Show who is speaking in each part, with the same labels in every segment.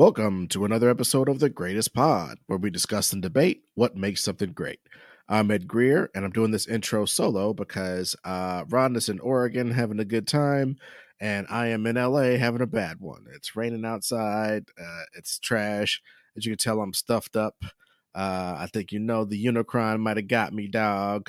Speaker 1: Welcome to another episode of The Greatest Pod, where we discuss and debate what makes something great. I'm Ed Greer, and I'm doing this intro solo because uh, Ron is in Oregon having a good time, and I am in LA having a bad one. It's raining outside, uh, it's trash. As you can tell, I'm stuffed up. Uh, I think you know the Unicron might have got me, dog.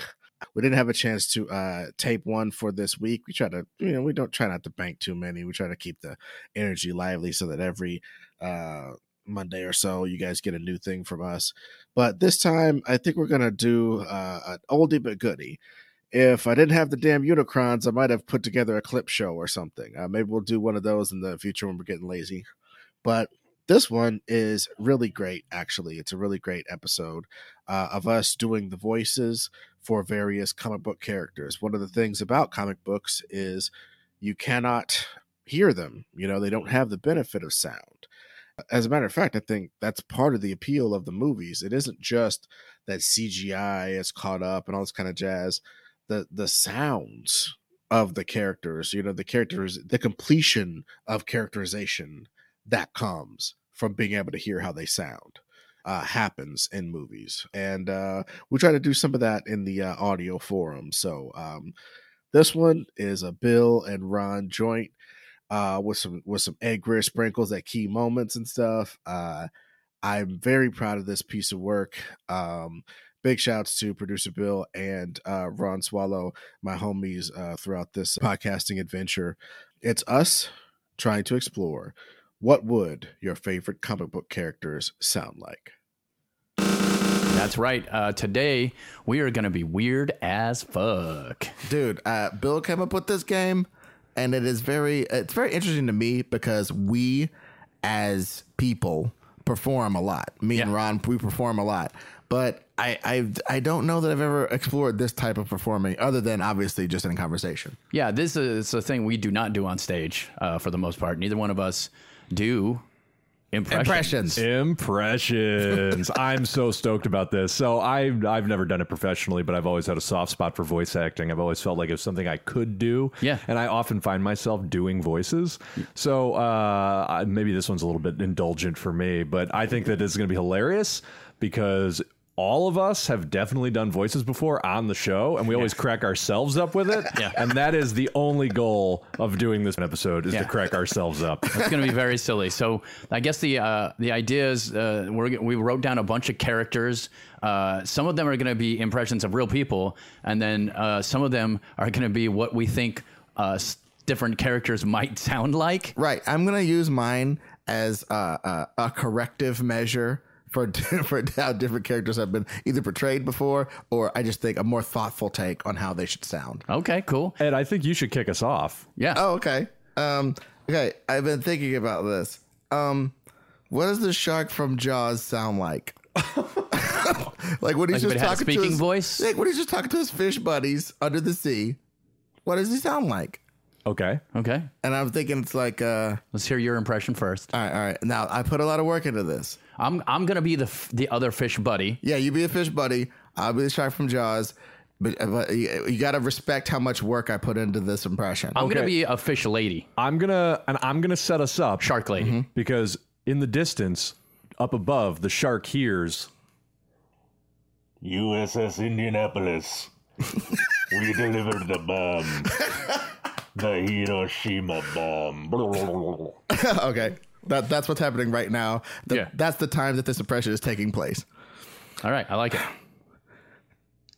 Speaker 1: We didn't have a chance to uh, tape one for this week. We try to, you know, we don't try not to bank too many. We try to keep the energy lively so that every uh, Monday or so you guys get a new thing from us. But this time, I think we're gonna do uh, an oldie but goodie. If I didn't have the damn Unicrons, I might have put together a clip show or something. Uh, maybe we'll do one of those in the future when we're getting lazy. But this one is really great, actually. It's a really great episode uh, of us doing the voices for various comic book characters. One of the things about comic books is you cannot hear them, you know, they don't have the benefit of sound. As a matter of fact, I think that's part of the appeal of the movies. It isn't just that CGI is caught up and all this kind of jazz. The the sounds of the characters, you know, the characters, the completion of characterization that comes from being able to hear how they sound uh, happens in movies. And uh, we try to do some of that in the uh, audio forum. So um, this one is a Bill and Ron joint uh, with some with some Ed Greer sprinkles at key moments and stuff. Uh, I'm very proud of this piece of work. Um, big shouts to producer Bill and uh, Ron Swallow, my homies uh, throughout this podcasting adventure. It's us trying to explore what would your favorite comic book characters sound like.
Speaker 2: That's right. Uh, today we are going to be weird as fuck.
Speaker 3: dude uh, bill came up with this game and it is very it's very interesting to me because we as people perform a lot. Me and ron we perform a lot. But I, I i don't know that i've ever explored this type of performing other than obviously just in conversation.
Speaker 2: Yeah, this is a thing we do not do on stage uh, for the most part. Neither one of us do impressions.
Speaker 3: impressions
Speaker 4: Impressions. I'm so stoked about this. So I've I've never done it professionally, but I've always had a soft spot for voice acting. I've always felt like it was something I could do.
Speaker 2: Yeah.
Speaker 4: And I often find myself doing voices. So uh, maybe this one's a little bit indulgent for me, but I think that it's going to be hilarious because all of us have definitely done voices before on the show, and we always crack ourselves up with it.
Speaker 2: Yeah.
Speaker 4: And that is the only goal of doing this episode is
Speaker 2: Yeah.
Speaker 4: to crack ourselves up.
Speaker 2: It's going to be very silly. So I guess the uh, the idea is uh, we're, we wrote down a bunch of characters. Uh, some of them are going to be impressions of real people, and then uh, some of them are going to be what we think uh, s- different characters might sound like.
Speaker 3: right i'm gonna use mine as uh, uh, a corrective measure for for how different characters have been either portrayed before or i just think a more thoughtful take on how they should sound
Speaker 2: Okay, cool.
Speaker 4: And I think you should kick us off.
Speaker 2: Yeah.
Speaker 3: Oh, okay. Um, okay. I've been thinking about this. Um, what does the shark from Jaws sound like? like when he's
Speaker 2: Like
Speaker 3: just
Speaker 2: it had a
Speaker 3: talking to his,
Speaker 2: voice?
Speaker 3: Like when he's just talking to his fish buddies under the sea. What does he sound like?
Speaker 4: Okay.
Speaker 2: Okay.
Speaker 3: And I'm thinking it's like, uh,
Speaker 2: Let's hear your impression first.
Speaker 3: all right, all right. Now I put a lot of work into this.
Speaker 2: I'm I'm gonna be the f- the other fish buddy.
Speaker 3: Yeah, you be a fish buddy. I'll be the shark from Jaws. But, but you, you got to respect how much work I put into this impression.
Speaker 2: I'm gonna
Speaker 4: Okay.
Speaker 2: be a fish lady,
Speaker 4: I'm gonna and I'm gonna set us up
Speaker 2: shark lady.
Speaker 3: Mm-hmm.
Speaker 4: because in the distance, up above, the shark hears.
Speaker 5: USS Indianapolis. we delivered the bomb. The Hiroshima bomb.
Speaker 3: okay, that that's what's happening right now. The-
Speaker 2: Yeah.
Speaker 3: That's the time that this oppression is taking place.
Speaker 2: All right, I like it.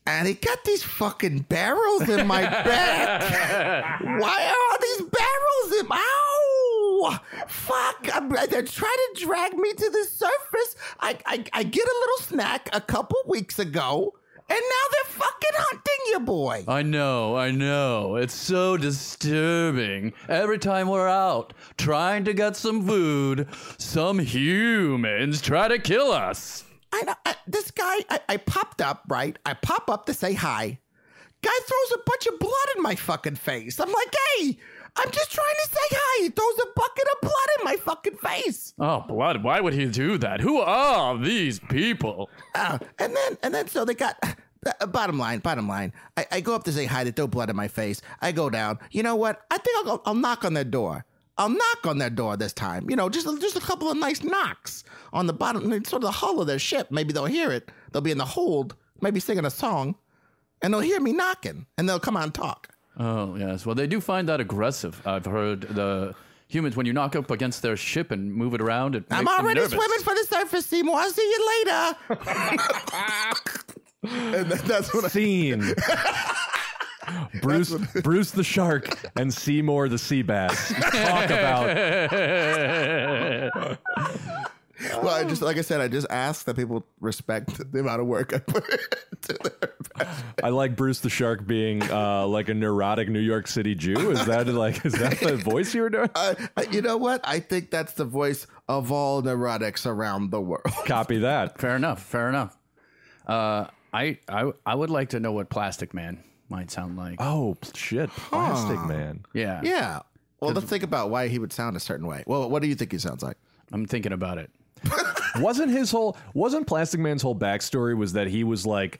Speaker 3: and he got these fucking barrels in my back. Why are all these barrels in? My? Ow! Fuck! I'm, they're trying to drag me to the surface. I, I I get a little snack a couple weeks ago, and now they're fucking hunting you, boy.
Speaker 2: I know, I know. It's so disturbing. Every time we're out trying to get some food, some humans try to kill us.
Speaker 3: I know I, this guy. I, I popped up right. I pop up to say hi. Guy throws a bunch of blood in my fucking face. I'm like, hey, I'm just trying to say hi. He throws a bucket of blood in my fucking face.
Speaker 2: Oh, blood. Why would he do that? Who are these people?
Speaker 3: Uh, and then and then so they got uh, bottom line, bottom line. I, I go up to say hi. They throw blood in my face. I go down. You know what? I think I'll go, I'll knock on their door. I'll knock on their door this time. You know, just just a couple of nice knocks on the bottom, sort of the hull of their ship. Maybe they'll hear it. They'll be in the hold, maybe singing a song, and they'll hear me knocking, and they'll come out and talk.
Speaker 2: Oh yes. Well, they do find that aggressive. I've heard the humans when you knock up against their ship and move it around. It
Speaker 3: I'm
Speaker 2: makes
Speaker 3: already
Speaker 2: nervous.
Speaker 3: swimming for the surface, Seymour. I'll see you later. and that- that's what I,
Speaker 4: Scene. Bruce, Bruce the shark, and Seymour the sea bass talk about.
Speaker 3: well, I just like I said, I just ask that people respect the amount of work I put into their
Speaker 4: I like Bruce the shark being uh, like a neurotic New York City Jew. Is that like is that the voice you were doing?
Speaker 3: Uh, you know what? I think that's the voice of all neurotics around the world.
Speaker 4: Copy that.
Speaker 2: Fair enough. Fair enough. Uh, I, I I would like to know what Plastic Man might sound like.
Speaker 4: Oh shit, Plastic Man.
Speaker 2: yeah.
Speaker 3: Yeah. Well, let's think about why he would sound a certain way. Well, what do you think he sounds like?
Speaker 2: I'm thinking about it.
Speaker 4: Wasn't his whole wasn't Plastic Man's whole backstory was that he was like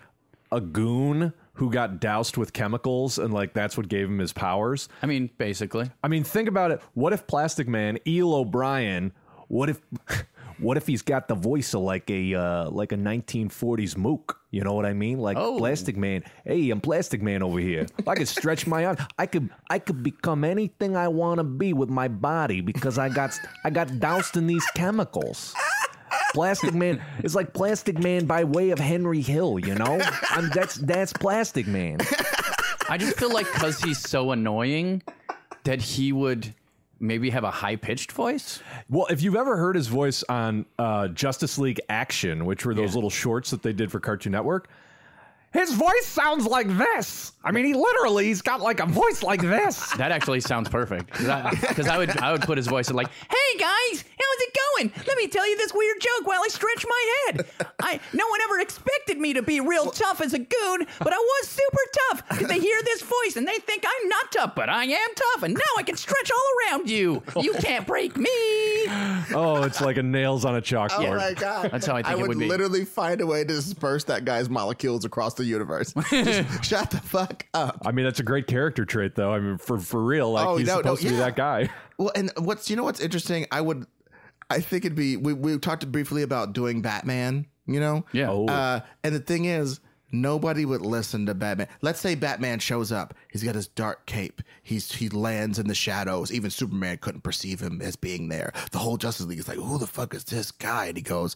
Speaker 4: a goon who got doused with chemicals and like that's what gave him his powers?
Speaker 2: I mean, basically.
Speaker 4: I mean, think about it. What if Plastic Man, Eel O'Brien, what if what if he's got the voice of like a uh, like a 1940s mook? You know what I mean? Like
Speaker 2: Oh.
Speaker 4: Plastic Man. Hey, I'm Plastic Man over here. I could stretch my arm. I could I could become anything I want to be with my body because I got I got doused in these chemicals. Plastic Man is like Plastic Man by way of Henry Hill, you know? I'm, that's that's Plastic Man.
Speaker 2: I just feel like because he's so annoying that he would maybe have a high pitched voice.
Speaker 4: Well, if you've ever heard his voice on uh, Justice League Action, which were those little shorts that they did for Cartoon Network, his voice sounds like this. I mean, he literally he's got like a voice like this.
Speaker 2: That actually sounds perfect because I, I would I would put his voice in like, "Hey guys, how's it going? Let me tell you this weird joke while I stretch my head. I no one ever expected me to be real tough as a goon, but I was super tough because they hear this voice and they think I'm not tough, but I am tough, and now I can stretch all around you. You can't break me.
Speaker 4: Oh, it's like a nails on a chalkboard.
Speaker 3: Oh my god!
Speaker 2: That's how I think
Speaker 3: I
Speaker 2: it
Speaker 3: would, be.
Speaker 2: I would be.
Speaker 3: literally find a way to disperse that guy's molecules across the universe. Just shut the fuck up.
Speaker 4: I mean, that's a great character trait, though. I mean, for for real, like
Speaker 3: Oh,
Speaker 4: he's
Speaker 3: no, no,
Speaker 4: supposed to be that guy.
Speaker 3: Well, and what's you know what's interesting? I would, I think it'd be. We we talked briefly about doing Batman. You know.
Speaker 2: Yeah.
Speaker 4: Oh.
Speaker 3: Uh, and the thing is, nobody would listen to Batman. Let's say Batman shows up. He's got his dark cape. He's he lands in the shadows. Even Superman couldn't perceive him as being there. The whole Justice League is like, who the fuck is this guy? And he goes,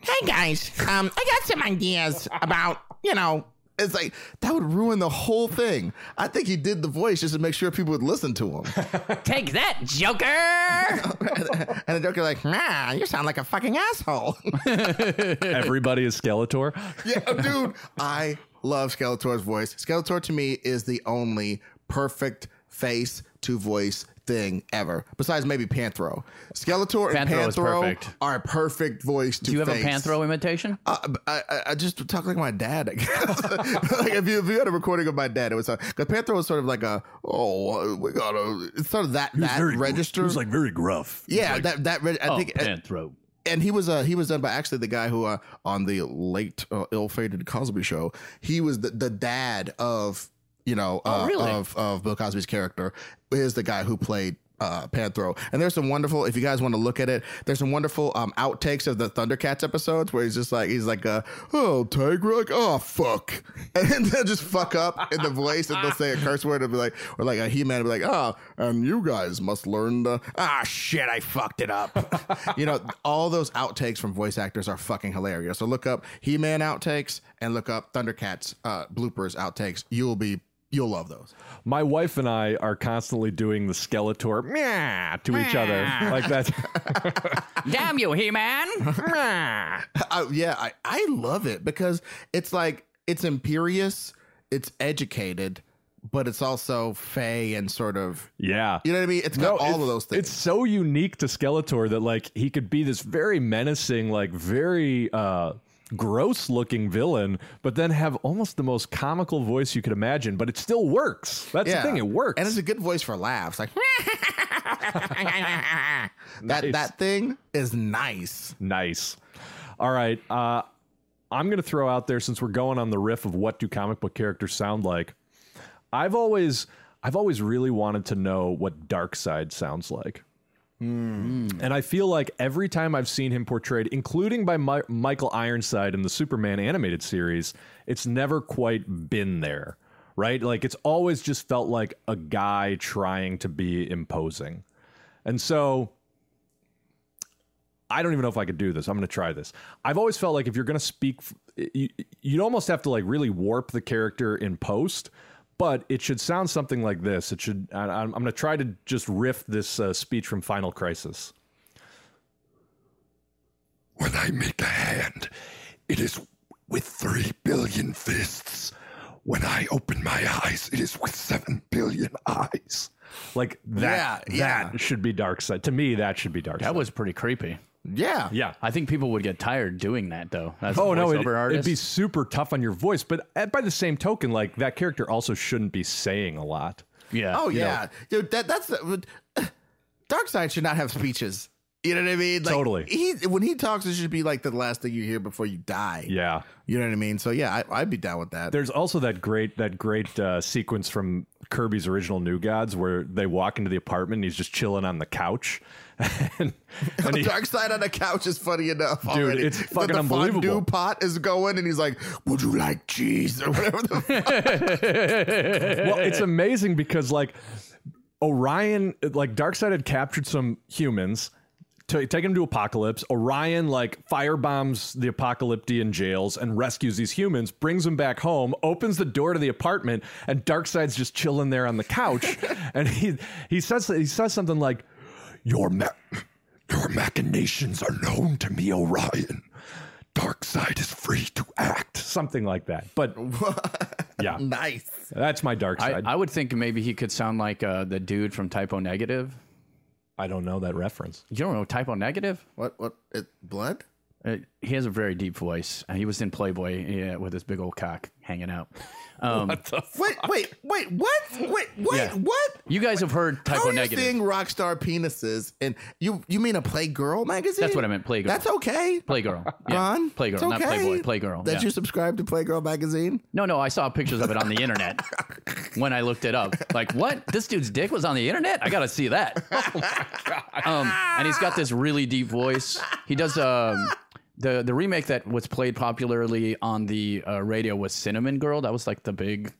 Speaker 3: Hey guys, um, I got some ideas about you know. It's like that would ruin the whole thing. I think he did the voice just to make sure people would listen to him.
Speaker 2: Take that, Joker.
Speaker 3: and the Joker like, nah, you sound like a fucking asshole.
Speaker 4: Everybody is Skeletor.
Speaker 3: yeah, oh, dude, I love Skeletor's voice. Skeletor to me is the only perfect face to voice thing ever, besides maybe Panthro. Skeletor and
Speaker 2: Panthro
Speaker 3: Panthro
Speaker 2: perfect.
Speaker 3: are a perfect voice to
Speaker 2: Do you have a Panthro imitation?
Speaker 3: Uh, I, I, I just talk like my dad. I guess. like if you if you had a recording of my dad, it was because Panthro was sort of like a oh we gotta it's sort of that that register.
Speaker 5: He was like very gruff.
Speaker 3: yeah, that that reg- I
Speaker 2: oh,
Speaker 3: think uh,
Speaker 2: Panthro.
Speaker 3: and he was uh he was done by actually the guy who uh on the late uh, ill-fated Cosby show he was the, the dad of you know uh,
Speaker 2: really?
Speaker 3: of of Bill Cosby's character is the guy who played uh Panthro. And there's some wonderful if you guys want to look at it there's some wonderful um outtakes of the Thundercats episodes where he's just like he's like uh oh Tiger like oh fuck. And then they'll just fuck up in the voice and they'll say a curse word and be like or like a He-Man will be like oh and you guys must learn the ah shit I fucked it up. You know all those outtakes from voice actors are fucking hilarious. So look up He-Man outtakes and look up Thundercats uh bloopers outtakes. You'll be you'll love those
Speaker 4: My wife and I are constantly doing the Skeletor meow to each other like that.
Speaker 2: Damn you, He-Man.
Speaker 3: I, yeah, I, I love it because it's like it's imperious, it's educated, but it's also fey and sort of
Speaker 4: yeah.
Speaker 3: you know what I mean. It's got all
Speaker 4: it's-
Speaker 3: of those things.
Speaker 4: It's so unique to Skeletor that like he could be this very menacing, like very uh gross looking villain, but then have almost the most comical voice you could imagine, but it still works. That's the thing, it works.
Speaker 3: and it's a good voice for laughs. Like that
Speaker 4: Nice.
Speaker 3: that thing is nice.
Speaker 4: Nice. All right. Uh, I'm going to throw out there since we're going on the riff of what do comic book characters sound like. I've always, I've always really wanted to know what Darkseid sounds like. Mm. And I feel like every time I've seen him portrayed, including by Mi- Michael Ironside in the Superman animated series, it's never quite been there, right? Like it's always just felt like a guy trying to be imposing. And so I don't even know if I could do this. I'm going to try this. I've always felt like if you're going to speak, you, you'd almost have to like really warp the character in post, but it should sound something like this. It should. I, I'm going to try to just riff this uh, speech from Final Crisis.
Speaker 6: When I make a hand, it is with three billion fists. When I open my eyes, it is with seven billion eyes.
Speaker 4: Like that.
Speaker 3: Yeah, yeah.
Speaker 4: That should be Darkseid. To me, that should be Dark
Speaker 2: That
Speaker 4: Side.
Speaker 2: was pretty creepy.
Speaker 3: Yeah.
Speaker 4: yeah.
Speaker 2: I think people would get tired doing that though. As oh, a
Speaker 4: Oh no, it,
Speaker 2: artist.
Speaker 4: it'd be super tough on your voice. But at, by the same token, like that character also shouldn't be saying a lot.
Speaker 2: yeah.
Speaker 3: Oh yeah, dude. That that's the Darkseid should not have speeches. You know what I mean? Like,
Speaker 4: Totally.
Speaker 3: He when he talks, it should be like the last thing you hear before you die.
Speaker 4: Yeah.
Speaker 3: You know what I mean? So yeah, I, I'd be down with that.
Speaker 4: There's also that great that great uh, sequence from Kirby's original New Gods where they walk into the apartment and he's just chilling on the couch. and, and he-
Speaker 3: Darkseid on the couch is funny enough.
Speaker 4: Dude,
Speaker 3: already.
Speaker 4: it's
Speaker 3: The-
Speaker 4: fucking
Speaker 3: the
Speaker 4: unbelievable.
Speaker 3: Fondue pot is going, and he's like, "Would you like cheese or whatever?" The fuck?
Speaker 4: well, it's amazing because like Orion, like Darkseid had captured some humans. To take him to Apokolips, Orion like firebombs the Apokoliptian jails and rescues these humans, brings them back home, opens the door to the apartment, and Darkseid's just chilling there on the couch, and he he says he says something like,
Speaker 6: Your ma- your machinations are known to me, Orion. Darkseid is free to act.
Speaker 4: something like that. But yeah,
Speaker 3: nice.
Speaker 4: that's my dark
Speaker 2: I,
Speaker 4: side.
Speaker 2: I would think maybe he could sound like uh, the dude from Type O Negative.
Speaker 4: I don't know that reference.
Speaker 2: You don't know Type O Negative?
Speaker 3: What? What? It, blood?
Speaker 2: Uh, he has a very deep voice. Uh, he was in Playboy yeah, with his big old cock hanging out. Um,
Speaker 3: Wait, wait, wait. What? Wait, wait.
Speaker 2: Yeah.
Speaker 3: What?
Speaker 2: you guys have heard
Speaker 3: How
Speaker 2: Typo
Speaker 3: are you
Speaker 2: Negative.
Speaker 3: seeing rockstar penises? And you you mean a Playgirl magazine?
Speaker 2: That's what I meant, Playgirl.
Speaker 3: That's okay.
Speaker 2: Playgirl. Yeah.
Speaker 3: Ron,
Speaker 2: Playgirl,
Speaker 3: it's
Speaker 2: not
Speaker 3: okay
Speaker 2: Playboy. Playgirl.
Speaker 3: That
Speaker 2: yeah.
Speaker 3: you subscribe to Playgirl magazine?
Speaker 2: No, no, I saw pictures of it on the internet when I looked it up. Like, what? This dude's dick was on the internet? I gotta see that. oh Um, and he's got this really deep voice. He does um, the the remake that was played popularly on the uh, radio was Cinnamon Girl. That was like the big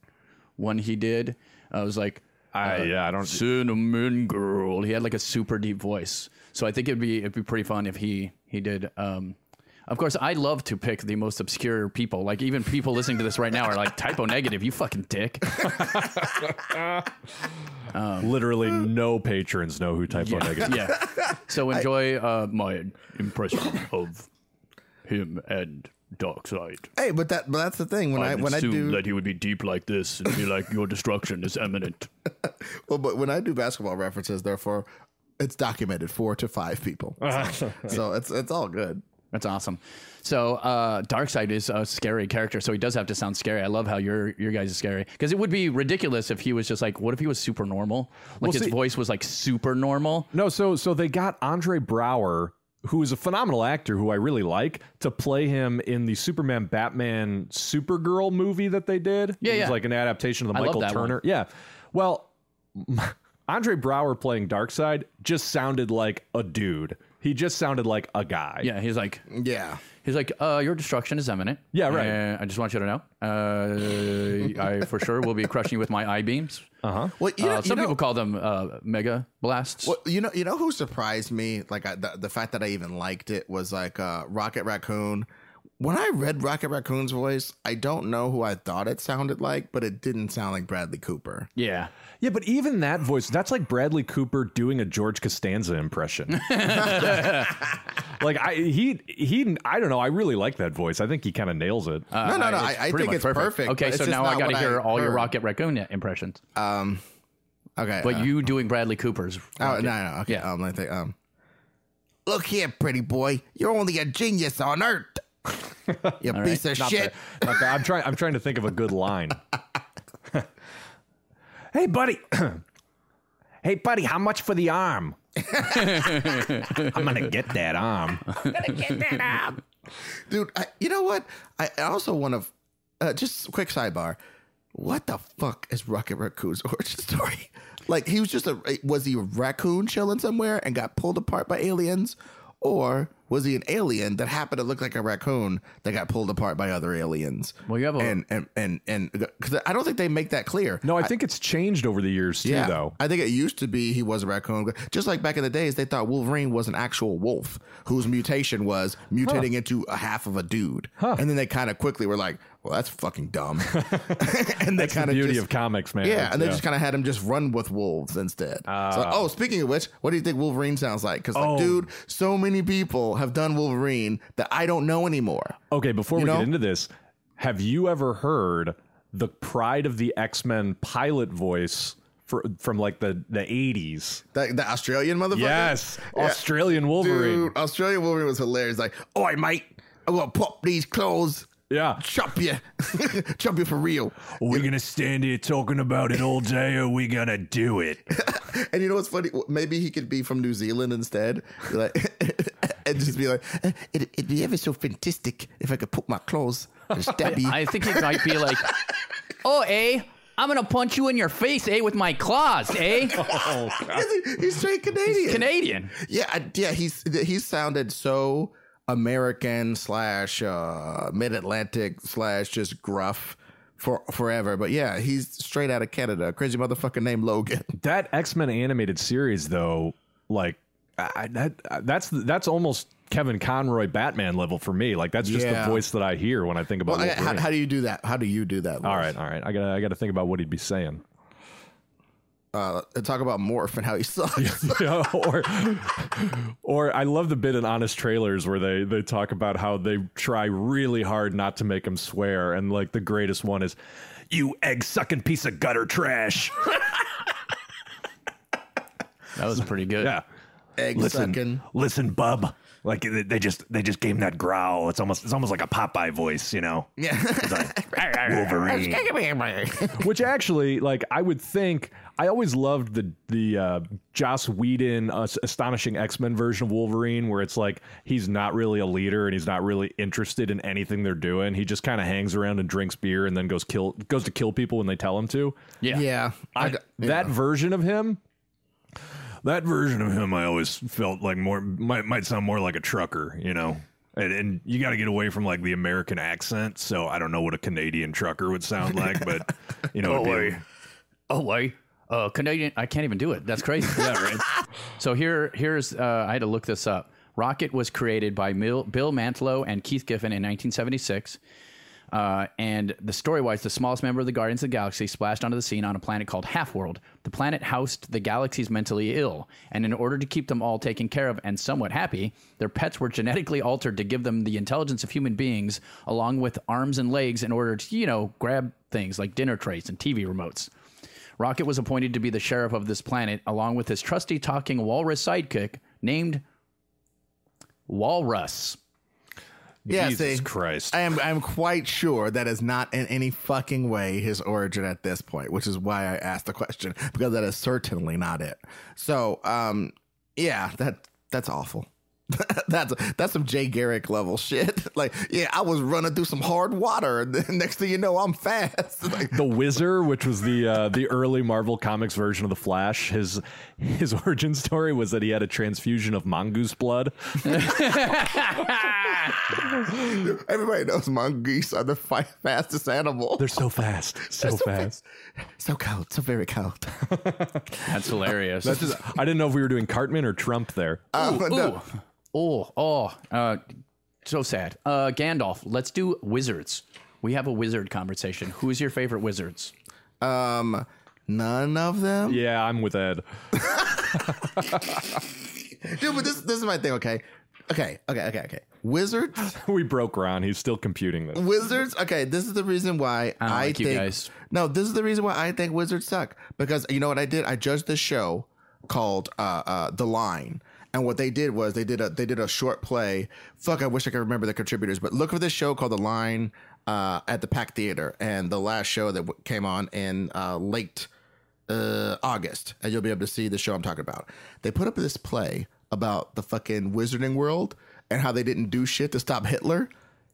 Speaker 2: one he did. Uh, it was like
Speaker 4: I, yeah, I don't.
Speaker 2: Cinnamon Girl. He had like a super deep voice. So I think it'd be it'd be pretty fun if he he did. Um, of course, I love to pick the most obscure people. Like even people listening to this right now are like Type O Negative. You fucking dick.
Speaker 4: Literally, no patrons know who Type O Negative.
Speaker 2: yeah. So enjoy uh, my impression of him and Darkseid.
Speaker 3: Hey, but that but that's the thing when I, when I do
Speaker 2: that he would be deep like this and be like, "Your destruction is imminent."
Speaker 3: well, but when I do basketball references, therefore it's documented four to five people. So, so it's it's all good.
Speaker 2: That's awesome. So uh, Darkseid is a scary character, so he does have to sound scary. I love how your your guys is scary because it would be ridiculous if he was just like, what if he was super normal? Like
Speaker 4: Well,
Speaker 2: his
Speaker 4: see-
Speaker 2: voice was like super normal.
Speaker 4: No, so so they got Andre Braugher, who is a phenomenal actor who I really like, to play him in the Superman Batman Supergirl movie that they did.
Speaker 2: Yeah,
Speaker 4: it was
Speaker 2: yeah.
Speaker 4: like an adaptation of the
Speaker 2: I
Speaker 4: Michael
Speaker 2: that one.
Speaker 4: Turner. Yeah. Well, Andre Braugher playing Darkseid just sounded like a dude. He just sounded like a guy.
Speaker 2: Yeah, he's like,
Speaker 3: Yeah.
Speaker 2: he's like, uh, your destruction is imminent.
Speaker 4: Yeah, right.
Speaker 2: And I just want you to know, uh, I for sure will be crushing you with my eye beams. Uh-huh.
Speaker 3: Well, you know,
Speaker 2: Uh,
Speaker 3: you
Speaker 2: some
Speaker 3: know-
Speaker 2: people call them uh, mega blasts.
Speaker 3: Well, you know, you know who surprised me? Like I, the, the fact that I even liked it was like uh, Rocket Raccoon. When I read Rocket Raccoon's voice, I don't know who I thought it sounded like, but it didn't sound like Bradley Cooper.
Speaker 2: Yeah.
Speaker 4: Yeah, but even that voice, that's like Bradley Cooper doing a George Costanza impression. like I he he I don't know, I really like that voice. I think he kind of nails it.
Speaker 3: no, no, no.
Speaker 2: Uh,
Speaker 3: I, I think it's perfect.
Speaker 2: Okay, so now I got to
Speaker 3: what
Speaker 2: hear all your. Rocket Raccoon impressions.
Speaker 3: Okay,
Speaker 2: But
Speaker 3: uh,
Speaker 2: you doing Bradley Cooper's.
Speaker 3: Oh
Speaker 2: Rocket.
Speaker 3: no, no, okay.
Speaker 2: Yeah.
Speaker 3: Um, let me think. Um, look here, pretty boy. You're only a genius on Earth. you piece of
Speaker 4: Not
Speaker 3: shit.
Speaker 4: bad. Not. I'm trying I'm trying to think of a good line. Hey buddy. hey buddy, how much for the arm? I'm gonna get that arm. I'm going to get that arm.
Speaker 3: Dude. I, you know what? I I also want to uh, just quick sidebar. What the fuck is Rocket Raccoon's origin story? Like he was just a was he a raccoon chilling somewhere and got pulled apart by aliens, or was he an alien that happened to look like a raccoon that got pulled apart by other aliens?
Speaker 2: Well, you have a-
Speaker 3: and and and and because I don't think they make that clear.
Speaker 4: No, I think it's changed over the years too,
Speaker 3: Yeah,
Speaker 4: though.
Speaker 3: I think it used to be he was a raccoon. Just like back in the days, they thought Wolverine was an actual wolf whose mutation was mutating into a half of a dude. And then they kind of quickly were like, "Well, that's fucking dumb." and they kind
Speaker 4: the
Speaker 3: of
Speaker 4: beauty
Speaker 3: just,
Speaker 4: of comics, man.
Speaker 3: yeah, and they just kind of had him just run with wolves instead. so, ah. oh, speaking of which, what do you think Wolverine sounds like? Because, like,
Speaker 4: Oh.
Speaker 3: dude, so many people have done Wolverine that I don't know anymore.
Speaker 4: Okay, before
Speaker 3: You
Speaker 4: we
Speaker 3: know?
Speaker 4: get into this, have you ever heard the Pryde of the X Men pilot voice for, from like the the eighties?
Speaker 3: The, the Australian motherfucker.
Speaker 4: Yes,
Speaker 3: Yeah.
Speaker 4: Australian Wolverine.
Speaker 3: Dude, Australian Wolverine was hilarious. Like, oi, mate, I'm gonna pop these clothes.
Speaker 4: Yeah,
Speaker 3: chop you, chop you for real.
Speaker 5: Are we gonna stand here talking about it all day, or are we gonna do it?
Speaker 3: And you know what's funny? Maybe he could be from New Zealand instead, like, and just be like, "Eh, it, "It'd be ever so fantastic if I could put my claws and stab you."
Speaker 2: I think it might be like, oh, eh? I'm gonna punch you in your face, eh, with my claws, eh?
Speaker 3: he's straight Canadian.
Speaker 2: Canadian.
Speaker 3: yeah, I, yeah. He's he sounded so American slash uh, mid Atlantic slash just gruff for forever. But yeah, he's straight out of Canada. Crazy motherfucker named Logan.
Speaker 4: that X Men animated series though, like I, that that's that's almost Kevin Conroy Batman level for me. Like that's just
Speaker 3: Yeah.
Speaker 4: the voice that I hear when I think about.
Speaker 3: Well, I- how, how do you do that? How do you do that?
Speaker 4: all right, all right. I gotta I gotta think about what he'd be saying.
Speaker 3: Uh, talk about Morph and how he sucks.
Speaker 4: Yeah, or or I love the bit in Honest Trailers where they they talk about how they try really hard not to make him swear, and like the greatest one is, "You egg sucking piece of gutter trash."
Speaker 2: That was pretty good.
Speaker 4: yeah,
Speaker 3: Egg
Speaker 5: Listen,
Speaker 3: sucking.
Speaker 5: listen, bub. Like they they just they just gave him that growl. It's almost it's almost like a Popeye voice, you know.
Speaker 3: Yeah.
Speaker 5: Wolverine.
Speaker 4: which actually, like, I would think I always loved the the uh, Joss Whedon uh, astonishing X Men version of Wolverine, where it's like he's not really a leader and he's not really interested in anything they're doing. He just kind of hangs around and drinks beer and then goes kill goes to kill people when they tell him to.
Speaker 2: Yeah.
Speaker 3: yeah. I,
Speaker 4: That version of him,
Speaker 5: That version of him, I always felt like more might might sound more like a trucker, you know. And, and you got to get away from like the American accent. So I don't know what a Canadian trucker would sound like, but you know,
Speaker 2: Oh, wait. Oh, wait. Uh, Canadian. I can't even do it. That's crazy. yeah, right. So here, here's. Uh, I had to look this up. Rocket was created by Mil- Bill Mantlo and Keith Giffen in 1976. Uh, and the story wise, the smallest member of the Guardians of the Galaxy splashed onto the scene on a planet called Half World. The planet housed the galaxy's mentally ill, and in order to keep them all taken care of and somewhat happy, their pets were genetically altered to give them the intelligence of human beings, along with arms and legs, in order to, you know, grab things like dinner trays and TV remotes. Rocket was appointed to be the sheriff of this planet, along with his trusty talking walrus sidekick named Walrus.
Speaker 3: Yeah,
Speaker 4: Jesus
Speaker 3: see,
Speaker 4: Christ.
Speaker 3: I am I'm quite sure that is not in any fucking way his origin at this point, which is why I asked the question because that is certainly not it. So, um, yeah, that that's awful. that's that's some Jay Garrick level shit. Like, yeah, I was running through some hard water, and then next thing you know, I'm fast. Like,
Speaker 4: the Wizard, which was the uh, the early Marvel Comics version of the Flash, his his origin story was that he had a transfusion of mongoose blood.
Speaker 3: everybody knows mongoose are the fi- fastest animal.
Speaker 4: They're so fast, so fast.
Speaker 3: so cold, so very cold.
Speaker 2: That's hilarious.
Speaker 4: That's just, I didn't know if we were doing Cartman or Trump there.
Speaker 3: Um, no.
Speaker 2: Ooh. Oh, oh, uh, so sad. Uh, Gandalf, let's do wizards. We have a wizard conversation. Who's your favorite wizards?
Speaker 3: Um, none of them.
Speaker 4: Yeah, I'm with Ed.
Speaker 3: Dude, but this this is my thing. Okay, okay, okay, okay, okay. Wizards,
Speaker 4: we broke Ron. He's still computing this.
Speaker 3: wizards. Okay, this is the reason why
Speaker 2: I don't
Speaker 3: I,
Speaker 2: like you
Speaker 3: think.
Speaker 2: guys.
Speaker 3: No, this is the reason why I think wizards suck. Because you know what I did? I judged this show called uh, uh, The Line. And what they did was they did a they did a short play. Fuck, I wish I could remember the contributors, but look for this show called The Line uh, at the Pack Theater, and the last show that w- came on in uh, late uh, August, and you'll be able to see the show I'm talking about. They put up this play about the fucking wizarding world and how they didn't do shit to stop Hitler.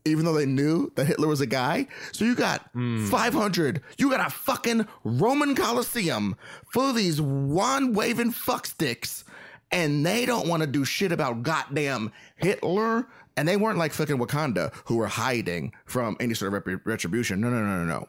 Speaker 3: even though they knew that Hitler was a guy. So you got hmm. 500. You got a fucking Roman Colosseum full of these wand waving fucksticks, and they don't want to do shit about goddamn Hitler. And they weren't like fucking Wakanda who were hiding from any sort of rep- retribution. No, no, no, no, no.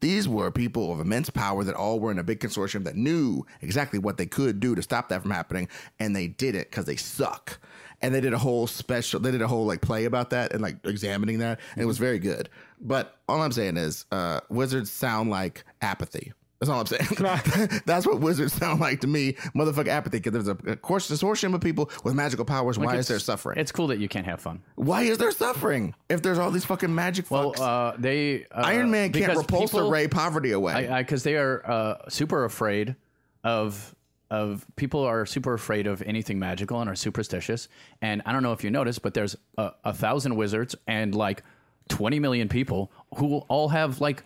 Speaker 3: These were people of immense power that all were in a big consortium that knew exactly what they could do to stop that from happening, and they did it because they suck. And they did a whole special, they did a whole like play about that and like examining that, and it was very good. But all I'm saying is, uh, wizards sound like apathy. That's all I'm saying. That's what wizards sound like to me, motherfucker apathy. Because there's a, a course consortium of people with magical powers. Why is there suffering?
Speaker 2: It's cool that you can't have fun.
Speaker 3: Why is there suffering if there's all these fucking magic
Speaker 2: Well, uh, they uh,
Speaker 3: Iron Man can't repulse
Speaker 2: people-
Speaker 3: ray poverty away.
Speaker 2: because they are uh, super afraid of of people are super afraid of anything magical and are superstitious. And I don't know if you noticed, but there's a, a thousand wizards and like 20 million people who all have like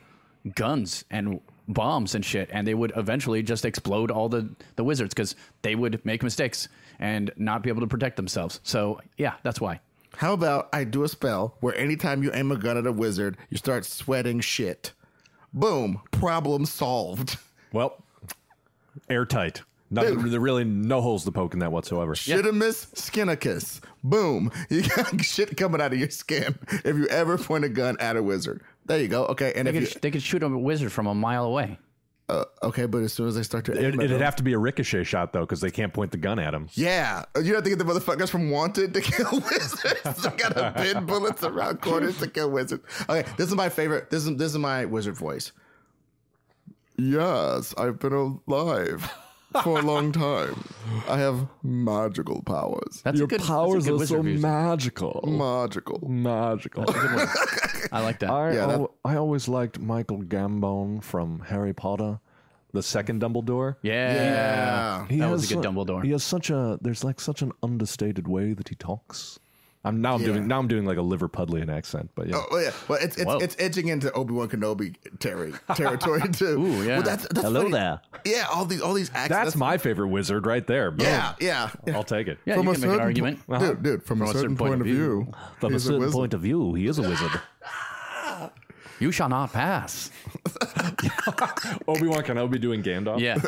Speaker 2: guns and bombs and shit, and they would eventually just explode all the the wizards because they would make mistakes and not be able to protect themselves. So yeah, that's why.
Speaker 3: How about I do a spell where anytime you aim a gun at a wizard, you start sweating shit. Boom, problem solved.
Speaker 4: Well, airtight. Not, there really no holes to poke in that whatsoever.
Speaker 3: Shittimus skinnicus. Boom. You got shit coming out of your skin if you ever point a gun at a wizard. There you go. Okay, and
Speaker 2: They
Speaker 3: if you,
Speaker 2: could, they could shoot a wizard from a mile away.
Speaker 3: uh, okay, but as soon as they start to
Speaker 4: it, it'd
Speaker 3: them-
Speaker 4: have to be a ricochet shot though, because they can't point the gun at him.
Speaker 3: yeah, you have to get the motherfuckers from Wanted to kill wizards. they gotta pin bullets around corners to kill wizards. Okay, this is my favorite. This is this is my wizard voice. Yes, I've been alive for a long time. I have magical powers.
Speaker 2: That's a good, that's a good wizard music.
Speaker 4: magical.
Speaker 3: Magical.
Speaker 4: Magical.
Speaker 2: I like that.
Speaker 4: I,
Speaker 3: Yeah, that-
Speaker 4: al- I always liked Michael Gambon from Harry Potter, the second Dumbledore.
Speaker 2: yeah.
Speaker 3: Yeah.
Speaker 4: He
Speaker 2: That
Speaker 4: has
Speaker 2: was a good
Speaker 4: su-
Speaker 2: Dumbledore.
Speaker 4: He has such a there's like such an understated way that he talks. I'm now I'm
Speaker 3: Yeah.
Speaker 4: doing now I'm doing like a Liverpudlian accent, but yeah.
Speaker 3: Oh yeah, well it's it's,
Speaker 2: Whoa.
Speaker 3: it's edging into Obi Wan Kenobi terri territory too.
Speaker 2: Ooh, yeah.
Speaker 3: Well, that's, that's
Speaker 4: Hello
Speaker 3: funny.
Speaker 4: there.
Speaker 3: Yeah, all these all these accents.
Speaker 4: That's my favorite wizard right there. Boom.
Speaker 3: yeah, yeah. yeah.
Speaker 4: I'll take it.
Speaker 2: Yeah, you can make an argument.
Speaker 3: po- dude, uh-huh. dude, from, a certain, point, of view,
Speaker 4: From a certain
Speaker 3: wizard.
Speaker 4: point of view, he is a wizard.
Speaker 2: You shall not pass.
Speaker 4: Obi Wan Kenobi doing Gandalf.
Speaker 2: Yeah.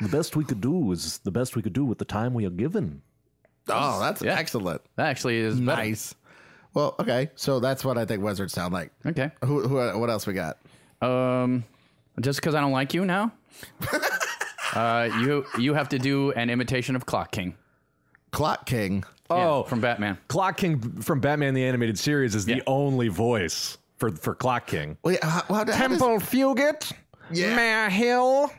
Speaker 4: The best we could do is the best we could do with the time we are given.
Speaker 3: Oh, that's
Speaker 2: Yeah.
Speaker 3: excellent.
Speaker 2: That actually is better.
Speaker 3: Nice. Well, okay, so that's what I think wizards sound like.
Speaker 2: Okay.
Speaker 3: Who, who what else we got?
Speaker 2: Um, just because I don't like you now, uh, you you have to do an imitation of Clock King
Speaker 3: Clock King.
Speaker 4: Oh,
Speaker 2: from Batman.
Speaker 4: Clock King from Batman the Animated Series is
Speaker 2: Yeah.
Speaker 4: the only voice for for Clock King.
Speaker 3: Well, yeah, how, how, how does-
Speaker 4: Fugit,
Speaker 3: Yeah.
Speaker 4: Mayor Hill.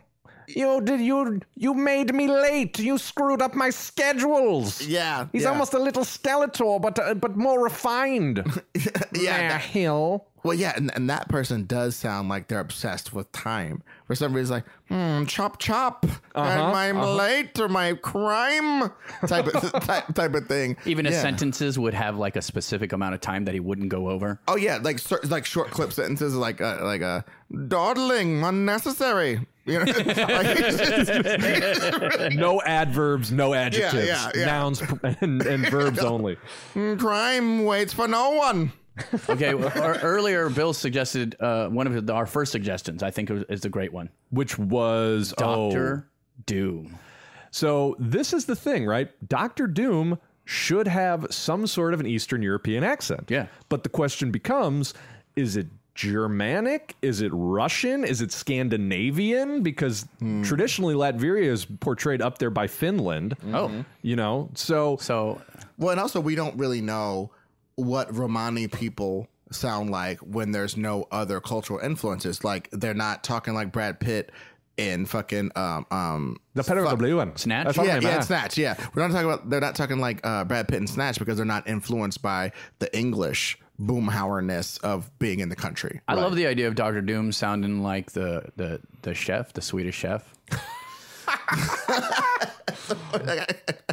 Speaker 4: You did you you made me late. You screwed up my schedules.
Speaker 3: yeah,
Speaker 4: He's
Speaker 3: yeah.
Speaker 4: almost a little Skeletor, but uh, but more refined.
Speaker 3: yeah.
Speaker 4: Mayor
Speaker 3: that-
Speaker 4: Hill.
Speaker 3: well, yeah, and, and that person does sound like they're obsessed with time. For some reason, like, hmm, chop chop. Am I late or my crime? Type of type, type of thing.
Speaker 2: Even his sentences would have like a specific amount of time that he wouldn't go over.
Speaker 3: Oh yeah, like like short clip sentences, like uh, like uh, dawdling, unnecessary. You know, like, it's just-
Speaker 4: No adverbs, no adjectives,
Speaker 3: yeah, yeah.
Speaker 4: nouns and, and verbs only.
Speaker 3: crime waits for no one.
Speaker 2: Okay. well, or- earlier, Bill suggested uh, one of the, our first suggestions. I think is the great one.
Speaker 4: Which was oh,
Speaker 2: Doctor Doom.
Speaker 4: So this is the thing, right? Doctor Doom should have some sort of an Eastern European accent.
Speaker 2: Yeah.
Speaker 4: But the question becomes is it Germanic? Is it Russian? Is it Scandinavian? Because traditionally Latveria is portrayed up there by Finland.
Speaker 2: Oh,
Speaker 4: You know, so
Speaker 2: so
Speaker 3: Well, and also we don't really know what Romani people sound like when there's no other cultural influences. Like they're not talking like Brad Pitt in fucking um um
Speaker 4: the Pedro Bluen.
Speaker 2: Snatch?
Speaker 4: That's what
Speaker 3: yeah, yeah. Snatch. Yeah, we're not talking about. They're not talking like uh, Brad Pitt and Snatch because they're not influenced by the English boomhauerness of being in the country.
Speaker 2: I love the idea of Doctor Doom sounding like the the the chef, the Swedish chef.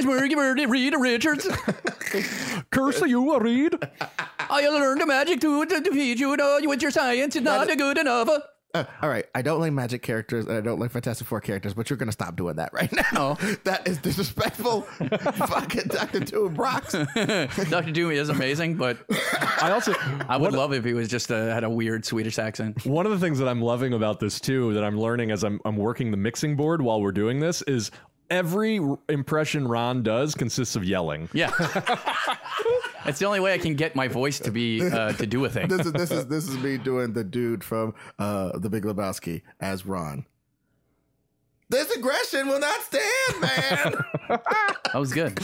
Speaker 2: Reed Richards.
Speaker 4: Curse you, Reed.
Speaker 2: I learned the magic to, defeat you. No, with your science is not good enough.
Speaker 3: Uh, all right, I don't like magic characters and I don't like Fantastic Four characters, but you're gonna stop doing that right now. that is disrespectful. Fucking Doctor Doom rocks.
Speaker 2: Doctor Doom is amazing, but
Speaker 4: I also
Speaker 2: I would love if he was just a, had a weird Swedish accent.
Speaker 4: One of the things that I'm loving about this too, that I'm learning as I'm I'm working the mixing board while we're doing this, is every r- impression Ron does consists of yelling.
Speaker 2: Yeah, it's the only way I can get my voice to be uh, to do a thing.
Speaker 3: This is this is this is me doing the dude from uh, The Big Lebowski as Ron. This aggression will not stand, man.
Speaker 2: That was good.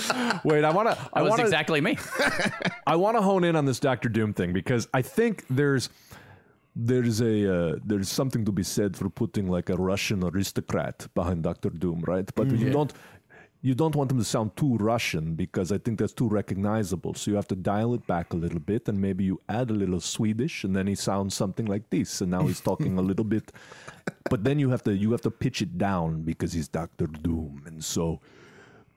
Speaker 4: Wait, I want to. I
Speaker 2: That was
Speaker 4: want to.
Speaker 2: exactly me.
Speaker 4: I want to hone in on this Doctor Doom thing because I think there's there's a uh, there's something to be said for putting like a Russian aristocrat behind Doctor Doom, right? But you don't you don't want him to sound too Russian because I think that's too recognizable. So you have to dial it back a little bit and maybe you add a little Swedish and then he sounds something like this and now he's talking a little bit but then you have to you have to pitch it down because he's Doctor Doom and so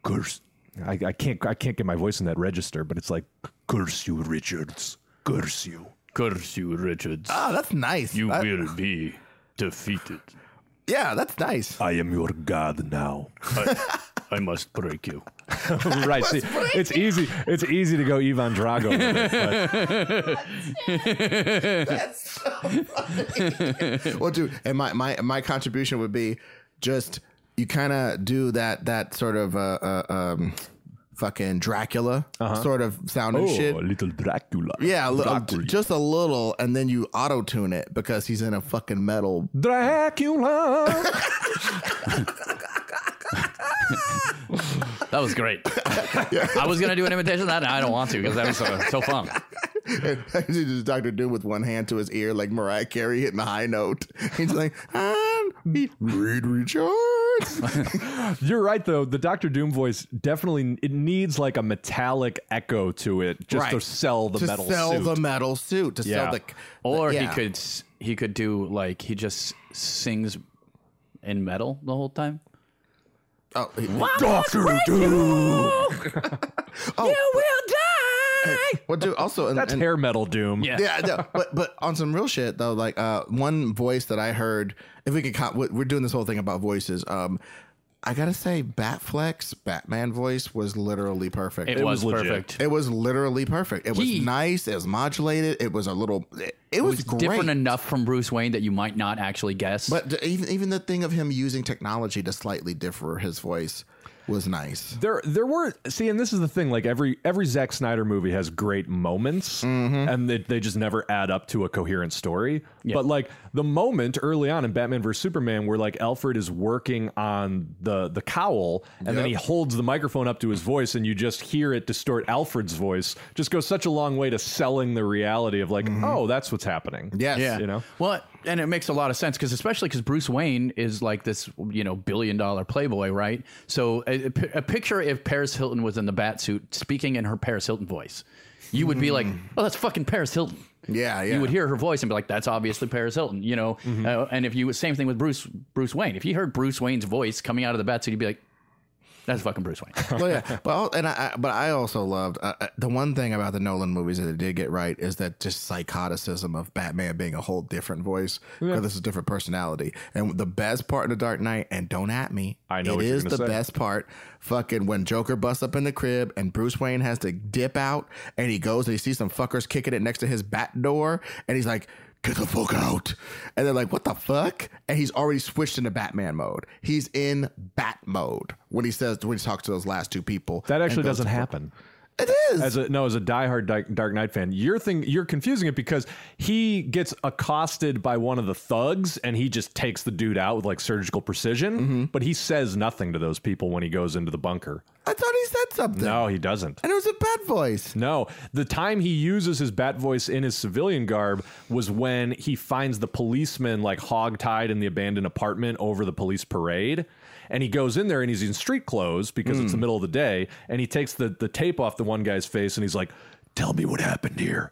Speaker 4: curse I, I can't I can't get my voice in that register, but it's like curse you, Richards. Curse you.
Speaker 2: Curse you, Richards.
Speaker 3: oh, that's nice. I-
Speaker 2: will be defeated.
Speaker 3: yeah, that's nice.
Speaker 4: I am your god now.
Speaker 2: I, I must break you.
Speaker 4: right. See, it's easy. It's easy to go Ivan Drago. With it, but
Speaker 3: That's so funny. well, dude, and my my my contribution would be just you kind of do that that sort of uh, uh um fucking Dracula sort of sound and shit.
Speaker 4: oh, a little Dracula.
Speaker 3: Yeah, a li- uh,
Speaker 4: Dracula.
Speaker 3: just a little, and then you auto tune it because he's in a fucking metal.
Speaker 4: Dracula.
Speaker 2: That was great. I was gonna do an imitation of that, and I don't want to because that was so, so fun.
Speaker 3: He's just Doctor Doom with one hand to his ear, like Mariah Carey hitting a high note. He's like, "I'm Reed Richards."
Speaker 4: You're right though. The Doctor Doom voice definitely it needs like a metallic echo to it just to sell the metal suit.
Speaker 3: to
Speaker 4: metal
Speaker 3: sell
Speaker 4: suit.
Speaker 3: the metal suit to
Speaker 4: Yeah.
Speaker 3: sell the.
Speaker 2: Or
Speaker 3: yeah.
Speaker 2: he could he could do like he just sings in metal the whole time.
Speaker 3: Oh, he-
Speaker 6: Doctor Doom. Oh, you will die.
Speaker 3: Well, dude. Also, and,
Speaker 4: That's
Speaker 3: and-
Speaker 4: hair metal Doom.
Speaker 2: Yeah.
Speaker 3: yeah, no, but but on some real shit though, like uh, one voice that I heard, if we could, co- we- we're doing this whole thing about voices. Um, I gotta say, Batfleck Batman voice was literally perfect.
Speaker 2: It,
Speaker 3: It,
Speaker 2: was,
Speaker 4: was legit.
Speaker 2: perfect.
Speaker 3: it was literally perfect. It was
Speaker 2: He-
Speaker 3: nice. It was modulated. It was a little. It, it was,
Speaker 2: It's
Speaker 3: great.
Speaker 2: different enough from Bruce Wayne that you might not actually guess.
Speaker 3: but even even the thing of him using technology to slightly differ his voice was nice.
Speaker 4: There, there were see, and this is the thing. Like every every Zack Snyder movie has great moments, mm-hmm. and they, they just never add up to a coherent story. But like the moment early on in Batman vs Superman, where like Alfred is working on the the cowl, and then he holds the microphone up to his voice, and you just hear it distort Alfred's voice, just goes such a long way to selling the reality of like, mm-hmm. oh, that's what's happening.
Speaker 3: Yes.
Speaker 2: yeah,
Speaker 4: you know?
Speaker 2: Well, and it makes a lot of sense because especially because Bruce Wayne is like this, you know, billion dollar playboy, right? So a, a- picture if Paris Hilton was in the bat suit speaking in her Paris Hilton voice, you would be like, oh, that's fucking Paris Hilton.
Speaker 3: Yeah, yeah.
Speaker 2: You would hear her voice and be like, "That's obviously Paris Hilton," you know. Uh, and if you same thing with Bruce Bruce Wayne, if you heard Bruce Wayne's voice coming out of the bat suit, you'd be like, "That's fucking Bruce Wayne."
Speaker 3: well, yeah, but al- and I, I but I also loved uh, uh, the one thing about the Nolan movies that they did get right is that just psychoticism of Batman being a whole different voice because this is a different personality. And the best part in the Dark Knight, and don't at me,
Speaker 4: I know
Speaker 3: it is the
Speaker 4: say.
Speaker 3: best part. Fucking when Joker busts up in the crib and Bruce Wayne has to dip out, and he goes and he sees some fuckers kicking it next to his bat door, and he's like. Get the fuck out. And they're like, what the fuck? And he's already switched into Batman mode. He's in Bat mode when he says, when he talks to those last two people.
Speaker 4: That actually doesn't happen.
Speaker 3: It is.
Speaker 4: As a no, as a diehard Dark, Dark Knight fan, you're thing you're confusing it because he gets accosted by one of the thugs and he just takes the dude out with like surgical precision,
Speaker 3: Mm-hmm.
Speaker 4: but he says nothing to those people when he goes into the bunker.
Speaker 3: I thought he said something.
Speaker 4: No, he doesn't.
Speaker 3: And it was a bat voice.
Speaker 4: No, the time he uses his bat voice in his civilian garb was when he finds the policeman like hogtied in the abandoned apartment over the police parade. And he goes in there and he's in street clothes because it's the
Speaker 3: Hmm.
Speaker 4: middle of the day. And he takes the, the tape off the one guy's face and he's like, Tell me what happened here.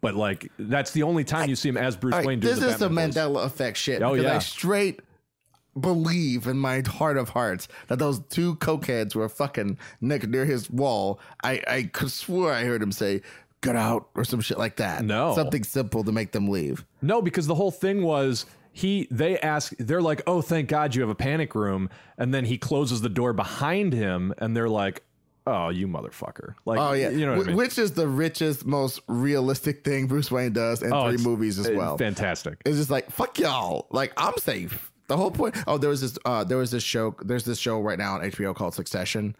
Speaker 4: But like, that's the only time you see him as Bruce
Speaker 3: All right,
Speaker 4: Wayne doing
Speaker 3: this
Speaker 4: the
Speaker 3: is some
Speaker 4: Batman voice.
Speaker 3: Mandela effect shit.
Speaker 4: Oh, yeah.
Speaker 3: I straight believe in my heart of hearts that those two cokeheads were fucking next near his wall. I, I could swear I heard him say, get out or some shit like that.
Speaker 4: No.
Speaker 3: Something simple to make them leave.
Speaker 4: No, because the whole thing was he they ask they're like, "Oh, thank God you have a panic room," and then he closes the door behind him, and they're like, "Oh, you motherfucker!" Like,
Speaker 3: Oh yeah,
Speaker 4: you know what I mean?
Speaker 3: which is the richest, most realistic thing Bruce Wayne does in
Speaker 4: Oh,
Speaker 3: three movies as well.
Speaker 4: Fantastic.
Speaker 3: It's just like fuck y'all. Like I'm safe. The whole point. Oh, there was this. Uh, there was this show. There's this show right now on HBO called Succession,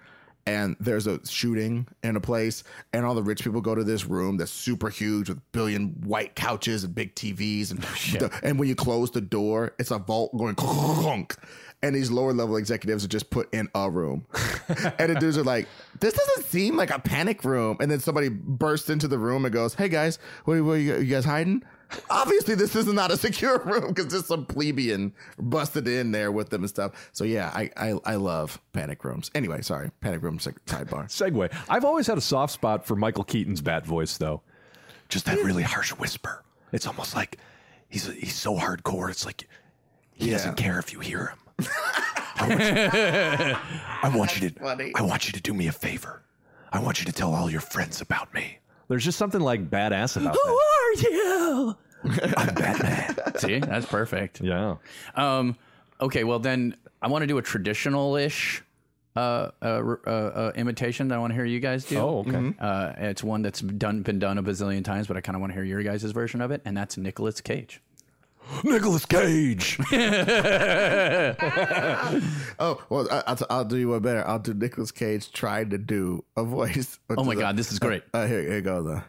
Speaker 3: and there's a shooting in a place, and all the rich people go to this room that's super huge with billion white couches and big TVs, and the- and when you close the door, it's a vault going clunk. And these lower level executives are just put in a room. and the dudes are like, this doesn't seem like a panic room. And then somebody bursts into the room and goes, hey guys, what, what are you, you guys hiding? Obviously, this is not a secure room because there's some plebeian busted in there with them and stuff. So yeah, I I, I love panic rooms. Anyway, sorry, panic room seg- sidebar.
Speaker 4: Segue. I've always had a soft spot for Michael Keaton's bat voice, though.
Speaker 6: Just that really harsh whisper. It's almost like he's he's so hardcore. It's like he doesn't care if you hear him. I want you, I want you to.
Speaker 3: funny.
Speaker 6: I want you to do me a favor. I want you to tell all your friends about me.
Speaker 4: There's just something like badass about
Speaker 2: Who
Speaker 4: that.
Speaker 2: are you?
Speaker 6: I'm Batman.
Speaker 2: See, that's perfect.
Speaker 4: Yeah.
Speaker 2: Um, okay, well then I want to do a traditional-ish uh, uh, uh, uh, imitation that I want to hear you guys do.
Speaker 4: Oh, okay.
Speaker 2: Uh, it's one that's done been done a bazillion times, but I kind of want to hear your guys' version of it, and that's Nicolas Cage.
Speaker 6: Nicolas Cage.
Speaker 3: Oh well, I, I'll, t- I'll do you one better. I'll do Nicolas Cage trying to do a voice.
Speaker 2: Oh my god, this is great.
Speaker 3: Uh, here, here goes. Uh,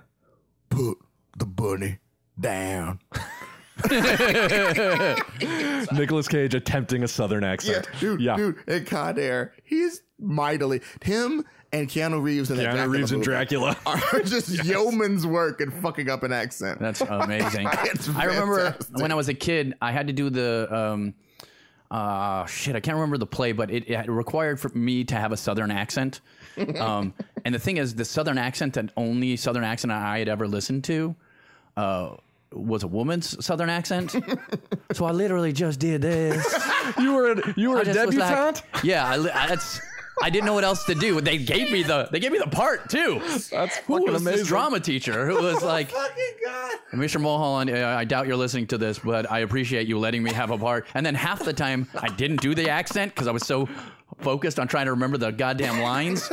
Speaker 3: Put the bunny down.
Speaker 4: Nicolas Cage attempting a southern
Speaker 3: Yeah,
Speaker 4: accent.
Speaker 3: dude,
Speaker 4: Yeah.
Speaker 3: dude, and Con Air, he's mightily him and Keanu Reeves in
Speaker 4: Keanu
Speaker 3: Dracula
Speaker 4: Reeves and Dracula.
Speaker 3: are just yeoman's work and fucking up an accent.
Speaker 2: That's amazing.
Speaker 3: It's
Speaker 2: I remember when I was a kid, I had to do the um, uh, shit. I can't remember the play, but it, it required for me to have a southern accent. Um, and the thing is, the southern accent, and only southern accent I had ever listened to, uh, was a woman's southern accent. so I literally just did this.
Speaker 4: You were a, you were
Speaker 2: I
Speaker 4: a
Speaker 2: just was like-
Speaker 4: debutante.
Speaker 2: yeah, I, I- that's. I didn't know what else to do. They gave me the they gave me the part too.
Speaker 4: That's
Speaker 2: Who
Speaker 4: fucking
Speaker 2: was this drama teacher who was like,
Speaker 3: fucking god.
Speaker 2: Mr. Mulholland, uh, I doubt you're listening to this, but I appreciate you letting me have a part. And then half the time, I didn't do the accent because I was so focused on trying to remember the goddamn lines.